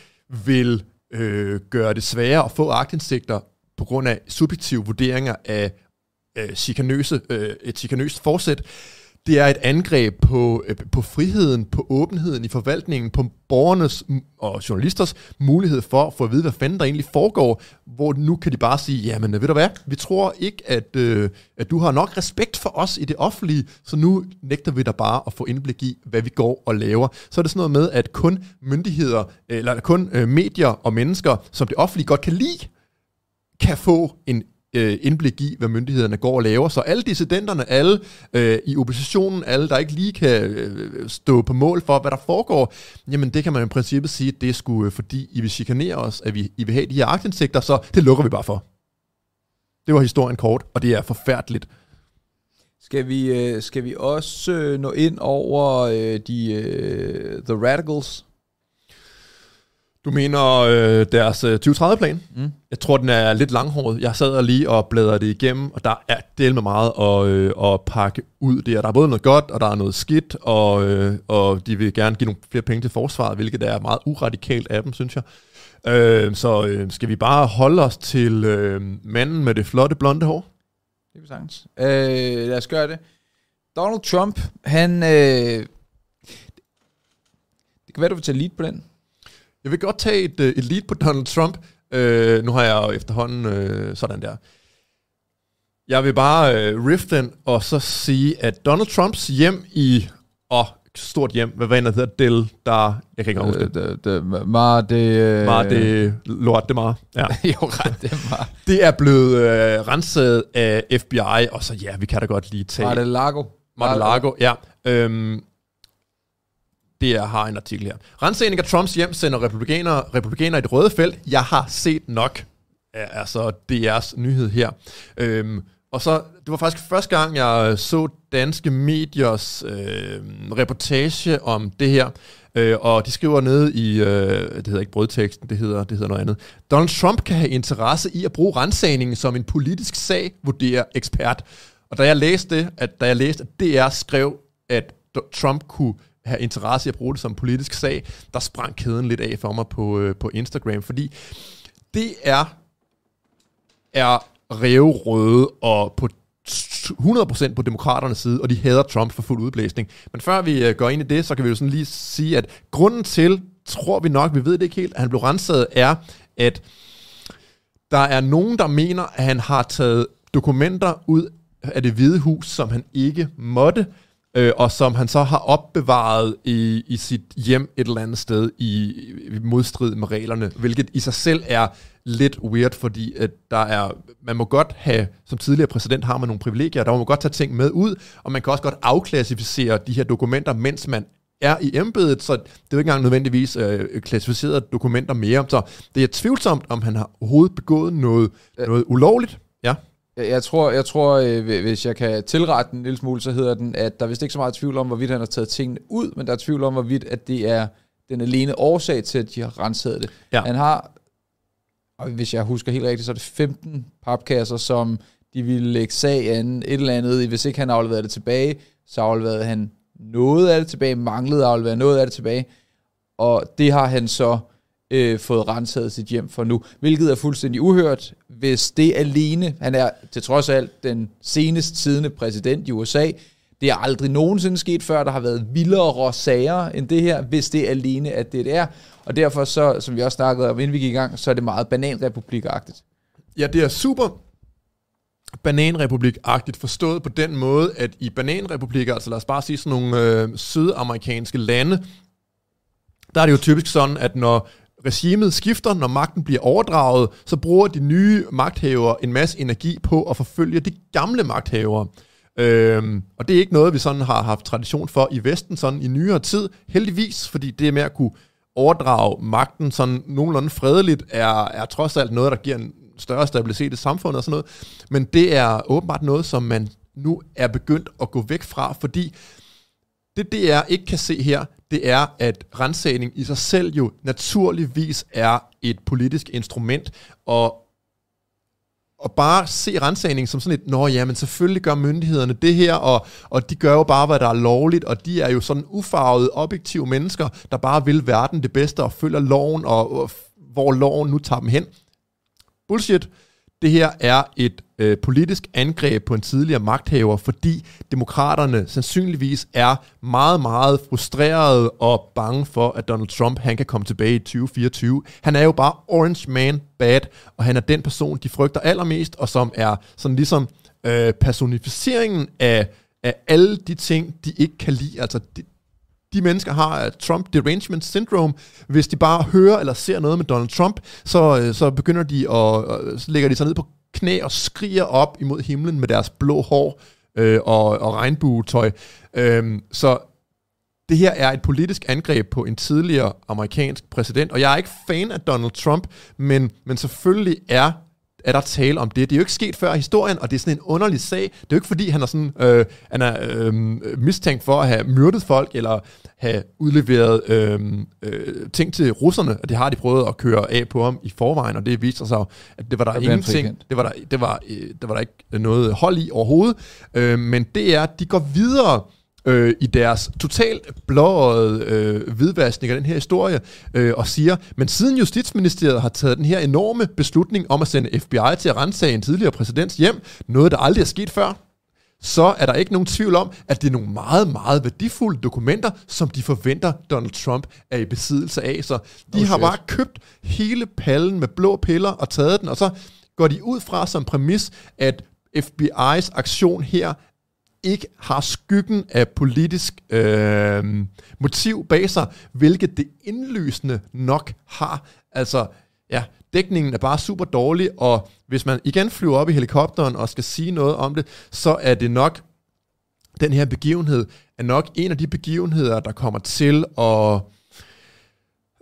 vil øh, gøre det sværere at få agtindsigter på grund af subjektive vurderinger af øh, chikanøse, øh, et chikanøst forsæt, det er et angreb på, øh, på friheden, på åbenheden i forvaltningen, på borgernes og journalisters mulighed for at få at vide, hvad fanden der egentlig foregår, hvor nu kan de bare sige, jamen ved du hvad, vi tror ikke, at, øh, at du har nok respekt for os i det offentlige, så nu nægter vi dig bare at få indblik i, hvad vi går og laver. Så er det sådan noget med, at kun myndigheder, eller kun øh, medier og mennesker, som det offentlige godt kan lide, kan få en øh, indblik i, hvad myndighederne går og laver. Så alle dissidenterne, alle øh, i oppositionen, alle der ikke lige kan øh, stå på mål for, hvad der foregår, jamen det kan man i princippet sige, det er sgu øh, fordi, I vil chikanere os, at vi, I vil have de her agtindsigter, så det lukker vi bare for. Det var historien kort, og det er forfærdeligt. Skal vi, øh, skal vi også øh, nå ind over øh, de øh, The Radicals? Du mener øh, deres øh, 2030-plan? Mm. Jeg tror, den er lidt langhåret. Jeg sad og lige og bladrede det igennem, og der er del med meget at, øh, at pakke ud der. Der er både noget godt, og der er noget skidt, og, øh, og de vil gerne give nogle flere penge til forsvaret, hvilket er meget uradikalt af dem, synes jeg. Øh, så øh, skal vi bare holde os til øh, manden med det flotte blonde hår? Det er sagtens. Øh, lad os gøre det. Donald Trump, han... Øh, det kan være, du vil tage lead på den. Jeg vil godt tage et, øh, et lead på Donald Trump. Øh, nu har jeg jo efterhånden øh, sådan der. Jeg vil bare øh, riff den, og så sige, at Donald Trumps hjem i... Åh, oh, stort hjem. Hvad var det, hedder? Del, der... Jeg kan ikke huske det. det, det mar det... Øh, mar det... Lort det mar. Ja. jo, ret det mar. det er blevet øh, renset af FBI, og så ja, vi kan da godt lige tage... Mar det Lago. Mar det Lago, ja. Øhm, det er, har en artikel her. Rensning af Trumps hjem sender republikanere, republikanere i det røde felt. Jeg har set nok. Altså DR's nyhed her. Øhm, og så, det var faktisk første gang, jeg så danske mediers øh, reportage om det her. Øh, og de skriver nede i, øh, det hedder ikke brødteksten, det hedder, det hedder noget andet. Donald Trump kan have interesse i at bruge rensagningen som en politisk sag, vurderer ekspert. Og da jeg læste det, at da jeg læste, at DR skrev, at Trump kunne have interesse i at bruge det som politisk sag, der sprang kæden lidt af for mig på, øh, på Instagram, fordi det er, er røde og på 100% på demokraternes side, og de hader Trump for fuld udblæsning. Men før vi øh, går ind i det, så kan vi jo sådan lige sige, at grunden til, tror vi nok, vi ved det ikke helt, at han blev renset, er, at der er nogen, der mener, at han har taget dokumenter ud af det hvide hus, som han ikke måtte, øh, og som han så har opbevaret i, i sit hjem et eller andet sted i, i modstrid med reglerne, hvilket i sig selv er lidt weird, fordi at der er, man må godt have, som tidligere præsident har man nogle privilegier, der må man godt tage ting med ud, og man kan også godt afklassificere de her dokumenter, mens man er i embedet, så det er jo ikke engang nødvendigvis øh, klassificerede dokumenter mere. Så det er tvivlsomt, om han har overhovedet begået noget, noget ulovligt. Jeg, jeg tror, jeg tror øh, hvis jeg kan tilrette den en lille smule, så hedder den, at der er vist ikke så meget tvivl om, hvorvidt han har taget tingene ud, men der er tvivl om, hvorvidt at det er den alene årsag til, at de har renset det. Ja. Han har, og hvis jeg husker helt rigtigt, så er det 15 papkasser, som de ville lægge sag an, et eller andet, hvis ikke han afleverede det tilbage, så afleverede han noget af det tilbage, manglede at aflevere noget af det tilbage, og det har han så øh, fået renset sit hjem for nu, hvilket er fuldstændig uhørt, hvis det alene, han er til trods alt den senest tidende præsident i USA, det er aldrig nogensinde sket før, der har været vildere sager end det her, hvis det alene at det, det er. Og derfor, så, som vi også snakkede om, inden vi gik i gang, så er det meget bananrepublikagtigt. Ja, det er super bananrepublikagtigt forstået på den måde, at i bananrepublikker, altså lad os bare sige sådan nogle øh, sydamerikanske lande, der er det jo typisk sådan, at når regimet skifter, når magten bliver overdraget, så bruger de nye magthavere en masse energi på at forfølge de gamle magthavere. Øhm, og det er ikke noget, vi sådan har haft tradition for i Vesten sådan i nyere tid, heldigvis, fordi det med at kunne overdrage magten sådan nogenlunde fredeligt, er, er trods alt noget, der giver en større stabilitet i samfundet og sådan noget. Men det er åbenbart noget, som man nu er begyndt at gå væk fra, fordi det DR ikke kan se her, det er, at rensagning i sig selv jo naturligvis er et politisk instrument, og og bare se rensagning som sådan et, nå ja, men selvfølgelig gør myndighederne det her, og, og de gør jo bare, hvad der er lovligt, og de er jo sådan ufarvede, objektive mennesker, der bare vil verden det bedste, og følger loven, og, og hvor loven nu tager dem hen. Bullshit. Det her er et øh, politisk angreb på en tidligere magthaver, fordi demokraterne sandsynligvis er meget, meget frustrerede og bange for, at Donald Trump han kan komme tilbage i 2024. Han er jo bare orange man bad, og han er den person, de frygter allermest, og som er sådan ligesom øh, personificeringen af, af alle de ting, de ikke kan lide. Altså, de, de mennesker har øh, Trump derangement syndrome. Hvis de bare hører eller ser noget med Donald Trump, så, øh, så begynder de at, øh, så lægger de sig ned på knæ og skriger op imod himlen med deres blå hår øh, og, og regnbuetøj. Øh, så det her er et politisk angreb på en tidligere amerikansk præsident, og jeg er ikke fan af Donald Trump, men, men selvfølgelig er er der tale om det. Det er jo ikke sket før i historien, og det er sådan en underlig sag. Det er jo ikke fordi, han er, sådan, øh, han er øh, mistænkt for at have myrdet folk, eller have udleveret øh, øh, ting til russerne, og det har de prøvet at køre af på ham i forvejen, og det viser sig, at det var der ingenting, det var der, det var, øh, det var der ikke noget hold i overhovedet, øh, men det er, de går videre øh, i deres totalt blåede øh, hvidvaskning af den her historie, øh, og siger, men siden Justitsministeriet har taget den her enorme beslutning om at sende FBI til at rense en tidligere præsidents hjem, noget der aldrig er sket før, så er der ikke nogen tvivl om, at det er nogle meget, meget værdifulde dokumenter, som de forventer, Donald Trump er i besiddelse af. Så de oh, har bare købt hele pallen med blå piller og taget den, og så går de ud fra som præmis, at FBI's aktion her ikke har skyggen af politisk øh, motiv bag sig, hvilket det indlysende nok har. Altså, ja, dækningen er bare super dårlig, og hvis man igen flyver op i helikopteren og skal sige noget om det, så er det nok, den her begivenhed er nok en af de begivenheder, der kommer til at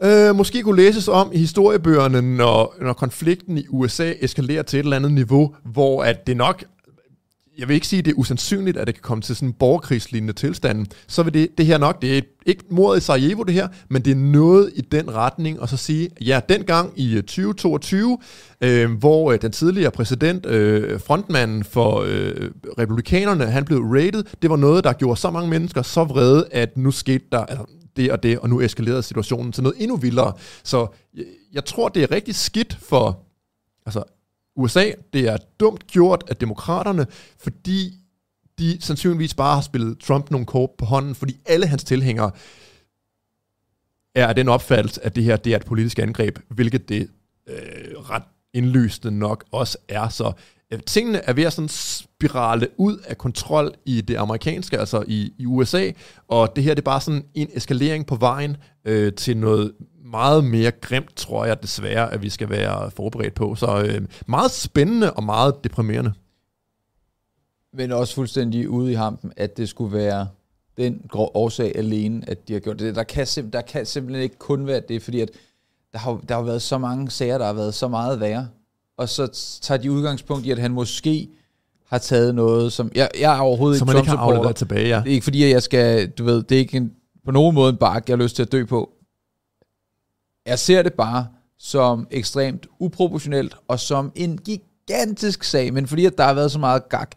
øh, måske kunne læses om i historiebøgerne, når, når konflikten i USA eskalerer til et eller andet niveau, hvor at det nok jeg vil ikke sige, at det er usandsynligt, at det kan komme til sådan en borgerkrigslignende tilstand, så vil det, det her nok, det er ikke mordet i Sarajevo det her, men det er noget i den retning, og så sige, ja, dengang i øh, 2022, øh, hvor øh, den tidligere præsident, øh, frontmanden for øh, republikanerne, han blev raided, det var noget, der gjorde så mange mennesker så vrede, at nu skete der altså, det og det, og nu eskalerede situationen til noget endnu vildere. Så jeg, jeg tror, det er rigtig skidt for altså USA. Det er dumt gjort af demokraterne, fordi de sandsynligvis bare har spillet Trump nogle kort på hånden, fordi alle hans tilhængere er af den opfattelse, at det her det er et politisk angreb, hvilket det øh, ret indlysende nok også er. Så øh, tingene er ved at sådan spirale ud af kontrol i det amerikanske, altså i, i USA, og det her det er bare sådan en eskalering på vejen øh, til noget meget mere grimt, tror jeg desværre, at vi skal være forberedt på. Så øh, meget spændende og meget deprimerende. Men også fuldstændig ude i hampen, at det skulle være den årsag alene, at de har gjort det. Der kan, sim- der kan simpelthen ikke kun være det, fordi at der har, der har været så mange sager, der har været så meget værre. Og så tager de udgangspunkt i, at han måske har taget noget, som... Jeg, jeg er overhovedet som ikke afleveret tilbage, ja. Det er ikke fordi, at jeg skal... Du ved, det er ikke en, på nogen måde en bark, jeg har lyst til at dø på. Jeg ser det bare som ekstremt uproportionelt, og som en gigantisk sag, men fordi at der har været så meget gag,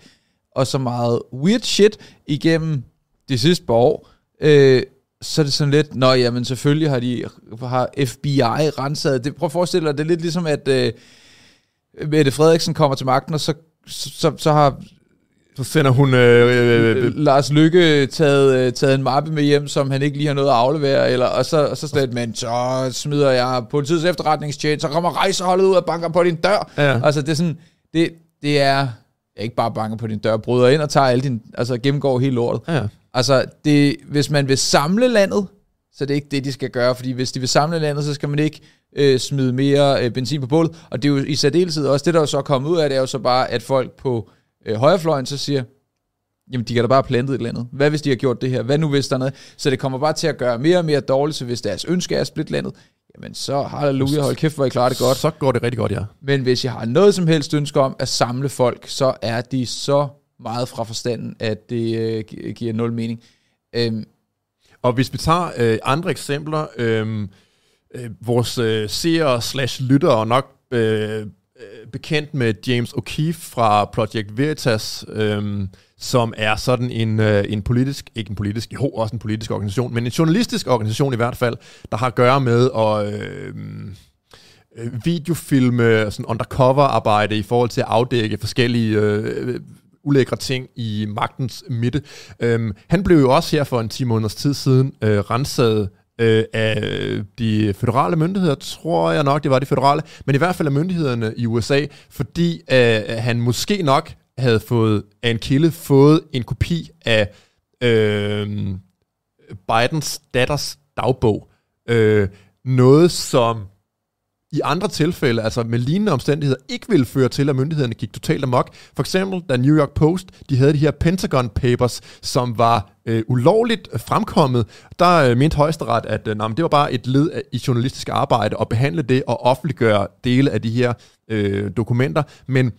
og så meget weird shit igennem de sidste par år, øh, så er det sådan lidt, nå jamen selvfølgelig har de har FBI renset. Det, prøv at forestille dig, det er lidt ligesom, at øh, Mette Frederiksen kommer til magten, og så, så, så har så sender hun... Øh, øh, øh, Lars Lykke taget, øh, taget en mappe med hjem, som han ikke lige har noget at aflevere, eller, og så, og så slet, men så smider jeg politiets efterretningstjeneste, så kommer rejseholdet ud og banker på din dør. Ja. Altså det er sådan, det, det er ikke bare banker på din dør, bryder ind og tager alle din, altså gennemgår hele lortet. ja. Altså, det, hvis man vil samle landet, så det er ikke det, de skal gøre, fordi hvis de vil samle landet, så skal man ikke øh, smide mere øh, benzin på bålet. Og det er jo i særdeleshed også det, der er jo så kommet ud af, det er jo så bare, at folk på øh, højrefløjen så siger, jamen de kan da bare plantet et eller andet. Hvad hvis de har gjort det her? Hvad nu hvis der er noget? Så det kommer bare til at gøre mere og mere dårligt, så hvis deres ønske er at splitte landet, jamen så halleluja, hold kæft, hvor I klarer det godt. Så går det rigtig godt, ja. Men hvis jeg har noget som helst ønske om at samle folk, så er de så meget fra forstanden, at det øh, gi- giver nul mening. Øhm, Og hvis vi tager øh, andre eksempler, øh, øh, vores øh, seere slash lyttere er nok øh, øh, bekendt med James O'Keefe fra Project Veritas, øh, som er sådan en, øh, en politisk, ikke en politisk, jo også en politisk organisation, men en journalistisk organisation i hvert fald, der har at gøre med at... Øh, øh, videofilme, sådan undercover arbejde i forhold til at afdække forskellige øh, øh, ulækre ting i magtens midte. Øhm, han blev jo også her for en 10 måneders tid siden øh, renset øh, af de føderale myndigheder, tror jeg nok, det var de føderale, men i hvert fald af myndighederne i USA, fordi øh, han måske nok havde fået af en kilde fået en kopi af øh, Bidens datters dagbog. Øh, noget, som i andre tilfælde, altså med lignende omstændigheder, ikke ville føre til, at myndighederne gik totalt amok. For eksempel, da New York Post, de havde de her Pentagon Papers, som var øh, ulovligt fremkommet, der øh, mente højesteret, at øh, nej, men det var bare et led af, i journalistisk arbejde at behandle det og offentliggøre dele af de her øh, dokumenter. Men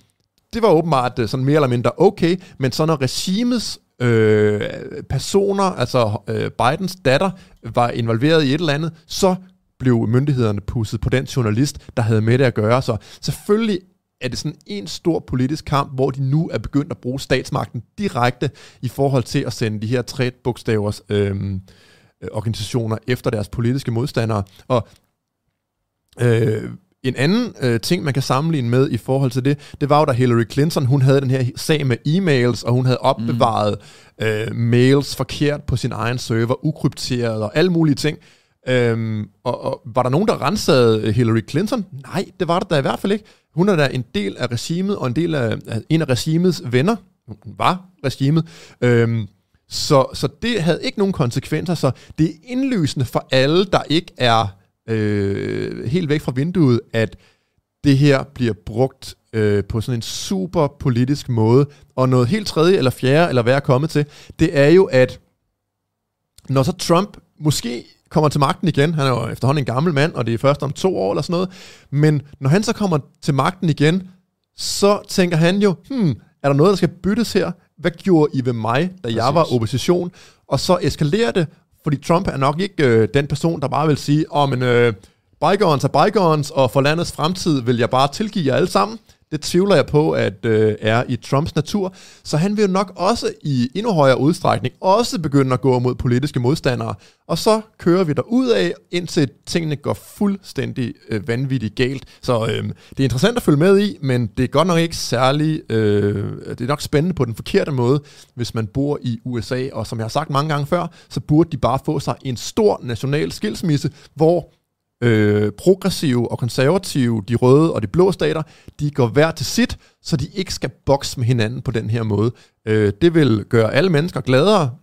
det var åbenbart øh, sådan mere eller mindre okay, men så når regimets øh, personer, altså øh, Bidens datter, var involveret i et eller andet, så blev myndighederne pusset på den journalist, der havde med det at gøre. Så selvfølgelig er det sådan en stor politisk kamp, hvor de nu er begyndt at bruge statsmagten direkte i forhold til at sende de her tre bogstavers øh, organisationer efter deres politiske modstandere. Og øh, en anden øh, ting, man kan sammenligne med i forhold til det, det var jo, da Hillary Clinton, hun havde den her sag med e-mails, og hun havde opbevaret mm. øh, mails forkert på sin egen server, ukrypteret og alle mulige ting. Øhm, og, og var der nogen, der rensede Hillary Clinton? Nej, det var der da i hvert fald ikke. Hun er da en del af regimet, og en del af, en af regimets venner. Hun var regimet. Øhm, så, så det havde ikke nogen konsekvenser, så det er indlysende for alle, der ikke er øh, helt væk fra vinduet, at det her bliver brugt øh, på sådan en super politisk måde. Og noget helt tredje eller fjerde, eller hvad jeg er kommet til, det er jo, at når så Trump måske kommer til magten igen, han er jo efterhånden en gammel mand, og det er først om to år eller sådan noget, men når han så kommer til magten igen, så tænker han jo, hmm, er der noget, der skal byttes her? Hvad gjorde I ved mig, da Præcis. jeg var opposition? Og så eskalerer det, fordi Trump er nok ikke øh, den person, der bare vil sige, åh, oh, men øh, bygons er bygons, og for landets fremtid vil jeg bare tilgive jer alle sammen. Det tvivler jeg på, at øh, er i Trumps natur. Så han vil jo nok også i endnu højere udstrækning også begynde at gå mod politiske modstandere. Og så kører vi der ud af, indtil tingene går fuldstændig øh, vanvittigt galt. Så øh, det er interessant at følge med i, men det er godt nok ikke særlig... Øh, det er nok spændende på den forkerte måde, hvis man bor i USA. Og som jeg har sagt mange gange før, så burde de bare få sig en stor national skilsmisse, hvor øh, progressive og konservative, de røde og de blå stater, de går hver til sit, så de ikke skal bokse med hinanden på den her måde. Øh, det vil gøre alle mennesker gladere,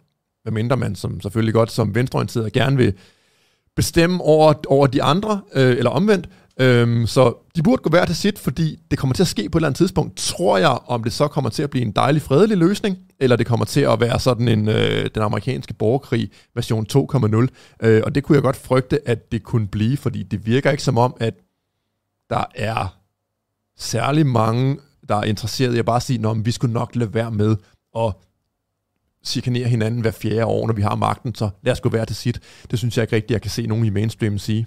medmindre man som selvfølgelig godt som venstreorienteret gerne vil bestemme over, over de andre, øh, eller omvendt. Øhm, så de burde gå hver til sit, fordi det kommer til at ske på et eller andet tidspunkt, tror jeg, om det så kommer til at blive en dejlig fredelig løsning, eller det kommer til at være sådan en øh, den amerikanske borgerkrig version 2.0. Øh, og det kunne jeg godt frygte, at det kunne blive, fordi det virker ikke som om, at der er særlig mange, der er interesseret i at bare sige, at vi skulle nok lade være med at chikanere hinanden hver fjerde år, når vi har magten, så lad os gå hver til sit. Det synes jeg ikke rigtigt, jeg kan se nogen i mainstream sige.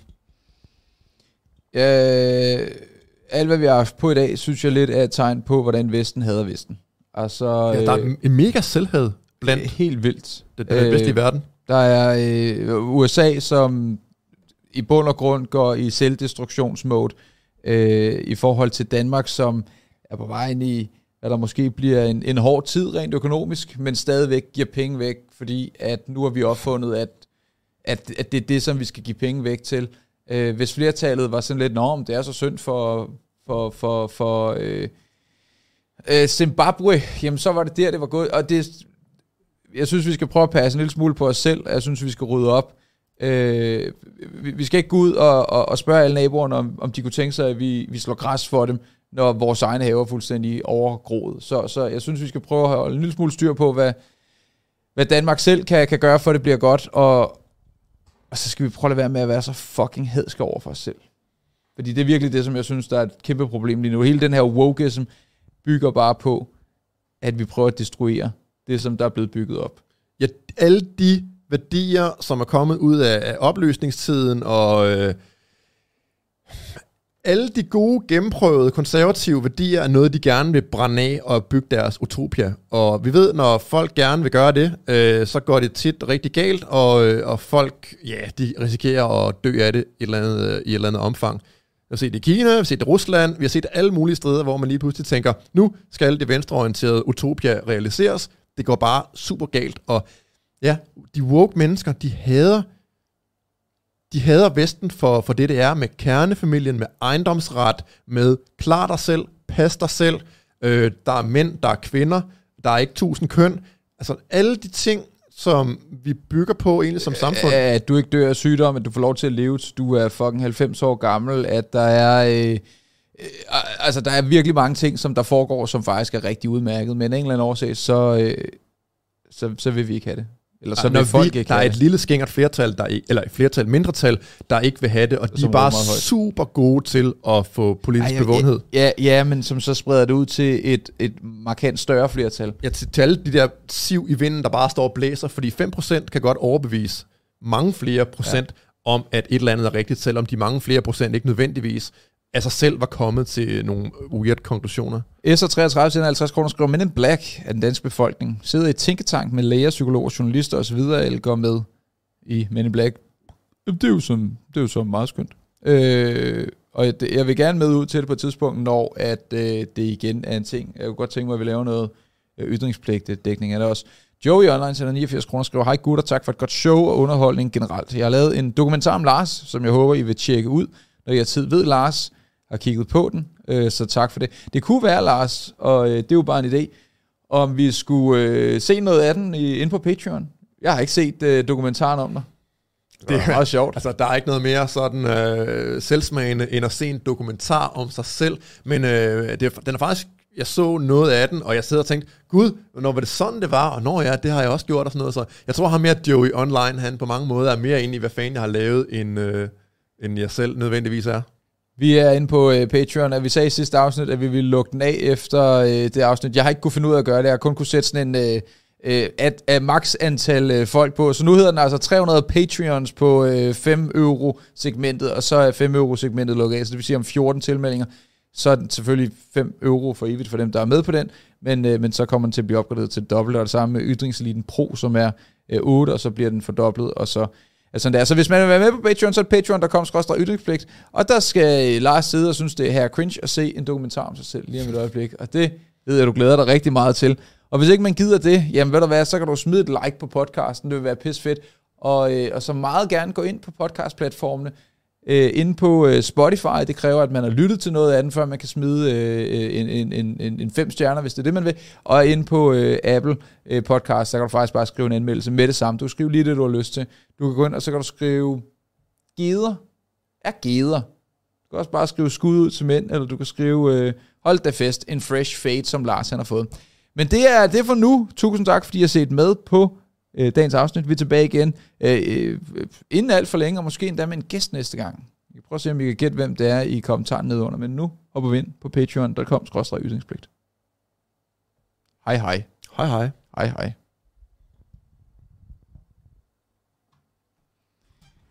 Øh, alt hvad vi har haft på i dag, synes jeg lidt er et tegn på, hvordan Vesten hader Vesten. Altså, ja, der er øh, en mega selvhed blandt helt vildt. Det, det er det bedste øh, i verden. Der er øh, USA, som i bund og grund går i selvdestruktionsmode øh, i forhold til Danmark, som er på vej ind i, at der måske bliver en, en hård tid rent økonomisk, men stadigvæk giver penge væk, fordi at nu har vi opfundet, at, at, at det er det, som vi skal give penge væk til. Øh, hvis flertallet var sådan lidt, om det er så synd for, for, for, for øh, øh, Zimbabwe, jamen så var det der, det var gået. Og det, jeg synes, vi skal prøve at passe en lille smule på os selv. Jeg synes, vi skal rydde op. Øh, vi, vi skal ikke gå ud og, og, og spørge alle naboerne, om, om de kunne tænke sig, at vi, vi slår græs for dem, når vores egne haver er fuldstændig overgroet. Så, så jeg synes, vi skal prøve at holde en lille smule styr på, hvad, hvad Danmark selv kan, kan gøre, for at det bliver godt. Og, og så skal vi prøve at være med at være så fucking hedske over for os selv. Fordi det er virkelig det, som jeg synes, der er et kæmpe problem lige nu. Hele den her wokeism bygger bare på, at vi prøver at destruere det, som der er blevet bygget op. Ja, alle de værdier, som er kommet ud af, af opløsningstiden, og øh, alle de gode, gennemprøvede, konservative værdier er noget, de gerne vil brænde af og bygge deres utopia. Og vi ved, når folk gerne vil gøre det, øh, så går det tit rigtig galt, og, øh, og folk, ja, de risikerer at dø af det i et eller andet, øh, i et eller andet omfang. Vi har set det i Kina, vi har set det i Rusland, vi har set alle mulige steder, hvor man lige pludselig tænker, nu skal det venstreorienterede utopia realiseres. Det går bare super galt, og ja, de woke mennesker, de hader de hader Vesten for, for det, det er med kernefamilien, med ejendomsret, med klar dig selv, pas dig selv, øh, der er mænd, der er kvinder, der er ikke tusind køn. Altså alle de ting, som vi bygger på egentlig som samfund. At du ikke dør af sygdom, at du får lov til at leve, til du er fucking 90 år gammel, at der er... Øh, øh, altså, der er virkelig mange ting, som der foregår, som faktisk er rigtig udmærket, men en eller anden årsag, så, øh, så, så vil vi ikke have det. Eller så vil folk vi, ikke Der er et lille skængert flertal, der ikke, eller et flertal mindretal, der ikke vil have det, og de er bare super gode til at få politisk Ej, bevågenhed. Ja, ja, men som så spreder det ud til et, et markant større flertal. Ja, til, til alle de der siv i vinden, der bare står og blæser, fordi 5% kan godt overbevise mange flere procent ja. om, at et eller andet er rigtigt, selvom de mange flere procent ikke nødvendigvis af sig selv var kommet til nogle weird konklusioner. S33 50 kroner skriver, Men in Black af den danske befolkning sidder i tænketank med læger, psykologer, journalister osv., eller går med i Men in Black. Det er jo sådan, det er jo så meget skønt. Øh, og jeg vil gerne med ud til det på et tidspunkt, når at øh, det igen er en ting. Jeg kunne godt tænke mig, at vi laver noget øh, ytringspligt dækning af det også. Joey Online sender 89 kroner skriver, Hej gutter, tak for et godt show og underholdning generelt. Jeg har lavet en dokumentar om Lars, som jeg håber, I vil tjekke ud, når I har tid ved Lars har kigget på den, øh, så tak for det. Det kunne være, Lars, og øh, det er jo bare en idé, om vi skulle øh, se noget af den i, inde på Patreon. Jeg har ikke set øh, dokumentaren om dig. Det er meget sjovt. Altså, der er ikke noget mere sådan øh, selvsmagende, end at se en dokumentar om sig selv, men øh, det, den er faktisk jeg så noget af den, og jeg sidder og tænkte, gud, når var det sådan, det var? Og når ja, det har jeg også gjort og sådan noget. Så jeg tror, ham mere Joey Online, han på mange måder er mere inde i, hvad fanden jeg har lavet, end, øh, end jeg selv nødvendigvis er. Vi er inde på øh, Patreon, og vi sagde i sidste afsnit, at vi ville lukke den af efter øh, det afsnit. Jeg har ikke kunne finde ud af at gøre det. Jeg har kun kunne sætte sådan en... Øh, øh, at, at max antal øh, folk på. Så nu hedder den altså 300 Patreons på øh, 5 euro segmentet, og så er 5 euro segmentet lukket af. Så det vil sige om 14 tilmeldinger, så er den selvfølgelig 5 euro for evigt for dem, der er med på den, men, øh, men så kommer den til at blive opgraderet til dobbelt, og det samme med Ytringseliten Pro, som er øh, 8, og så bliver den fordoblet, og så Altså, der. Så hvis man vil være med på Patreon, så er det patreon.com ytringspligt. Og der skal Lars sidde og synes, det er her cringe at se en dokumentar om sig selv lige om et øjeblik. Og det ved jeg, du glæder dig rigtig meget til. Og hvis ikke man gider det, jamen ved du hvad, så kan du smide et like på podcasten. Det vil være pis fedt. Og, øh, og så meget gerne gå ind på podcastplatformene øh, inde på øh, Spotify. Det kræver, at man har lyttet til noget af den, før man kan smide øh, øh en, en, en, en fem stjerner, hvis det er det, man vil. Og inde på øh, Apple øh, Podcast, så kan du faktisk bare skrive en anmeldelse med det samme. Du kan skrive lige det, du har lyst til. Du kan gå ind, og så kan du skrive geder. Er geder. Du kan også bare skrive skud ud til mænd, eller du kan skrive øh, hold da fest, en fresh fade, som Lars han har fået. Men det er det er for nu. Tusind tak, fordi I har set med på øh, dagens afsnit. Vi er tilbage igen øh, øh, inden alt for længe, og måske endda med en gæst næste gang. Vi kan prøve at se, om vi kan gætte, hvem det er i kommentaren nedenunder. Men nu hopper vi ind på patreon.com-ytringspligt. Hej hej. Hej hej. Hej hej.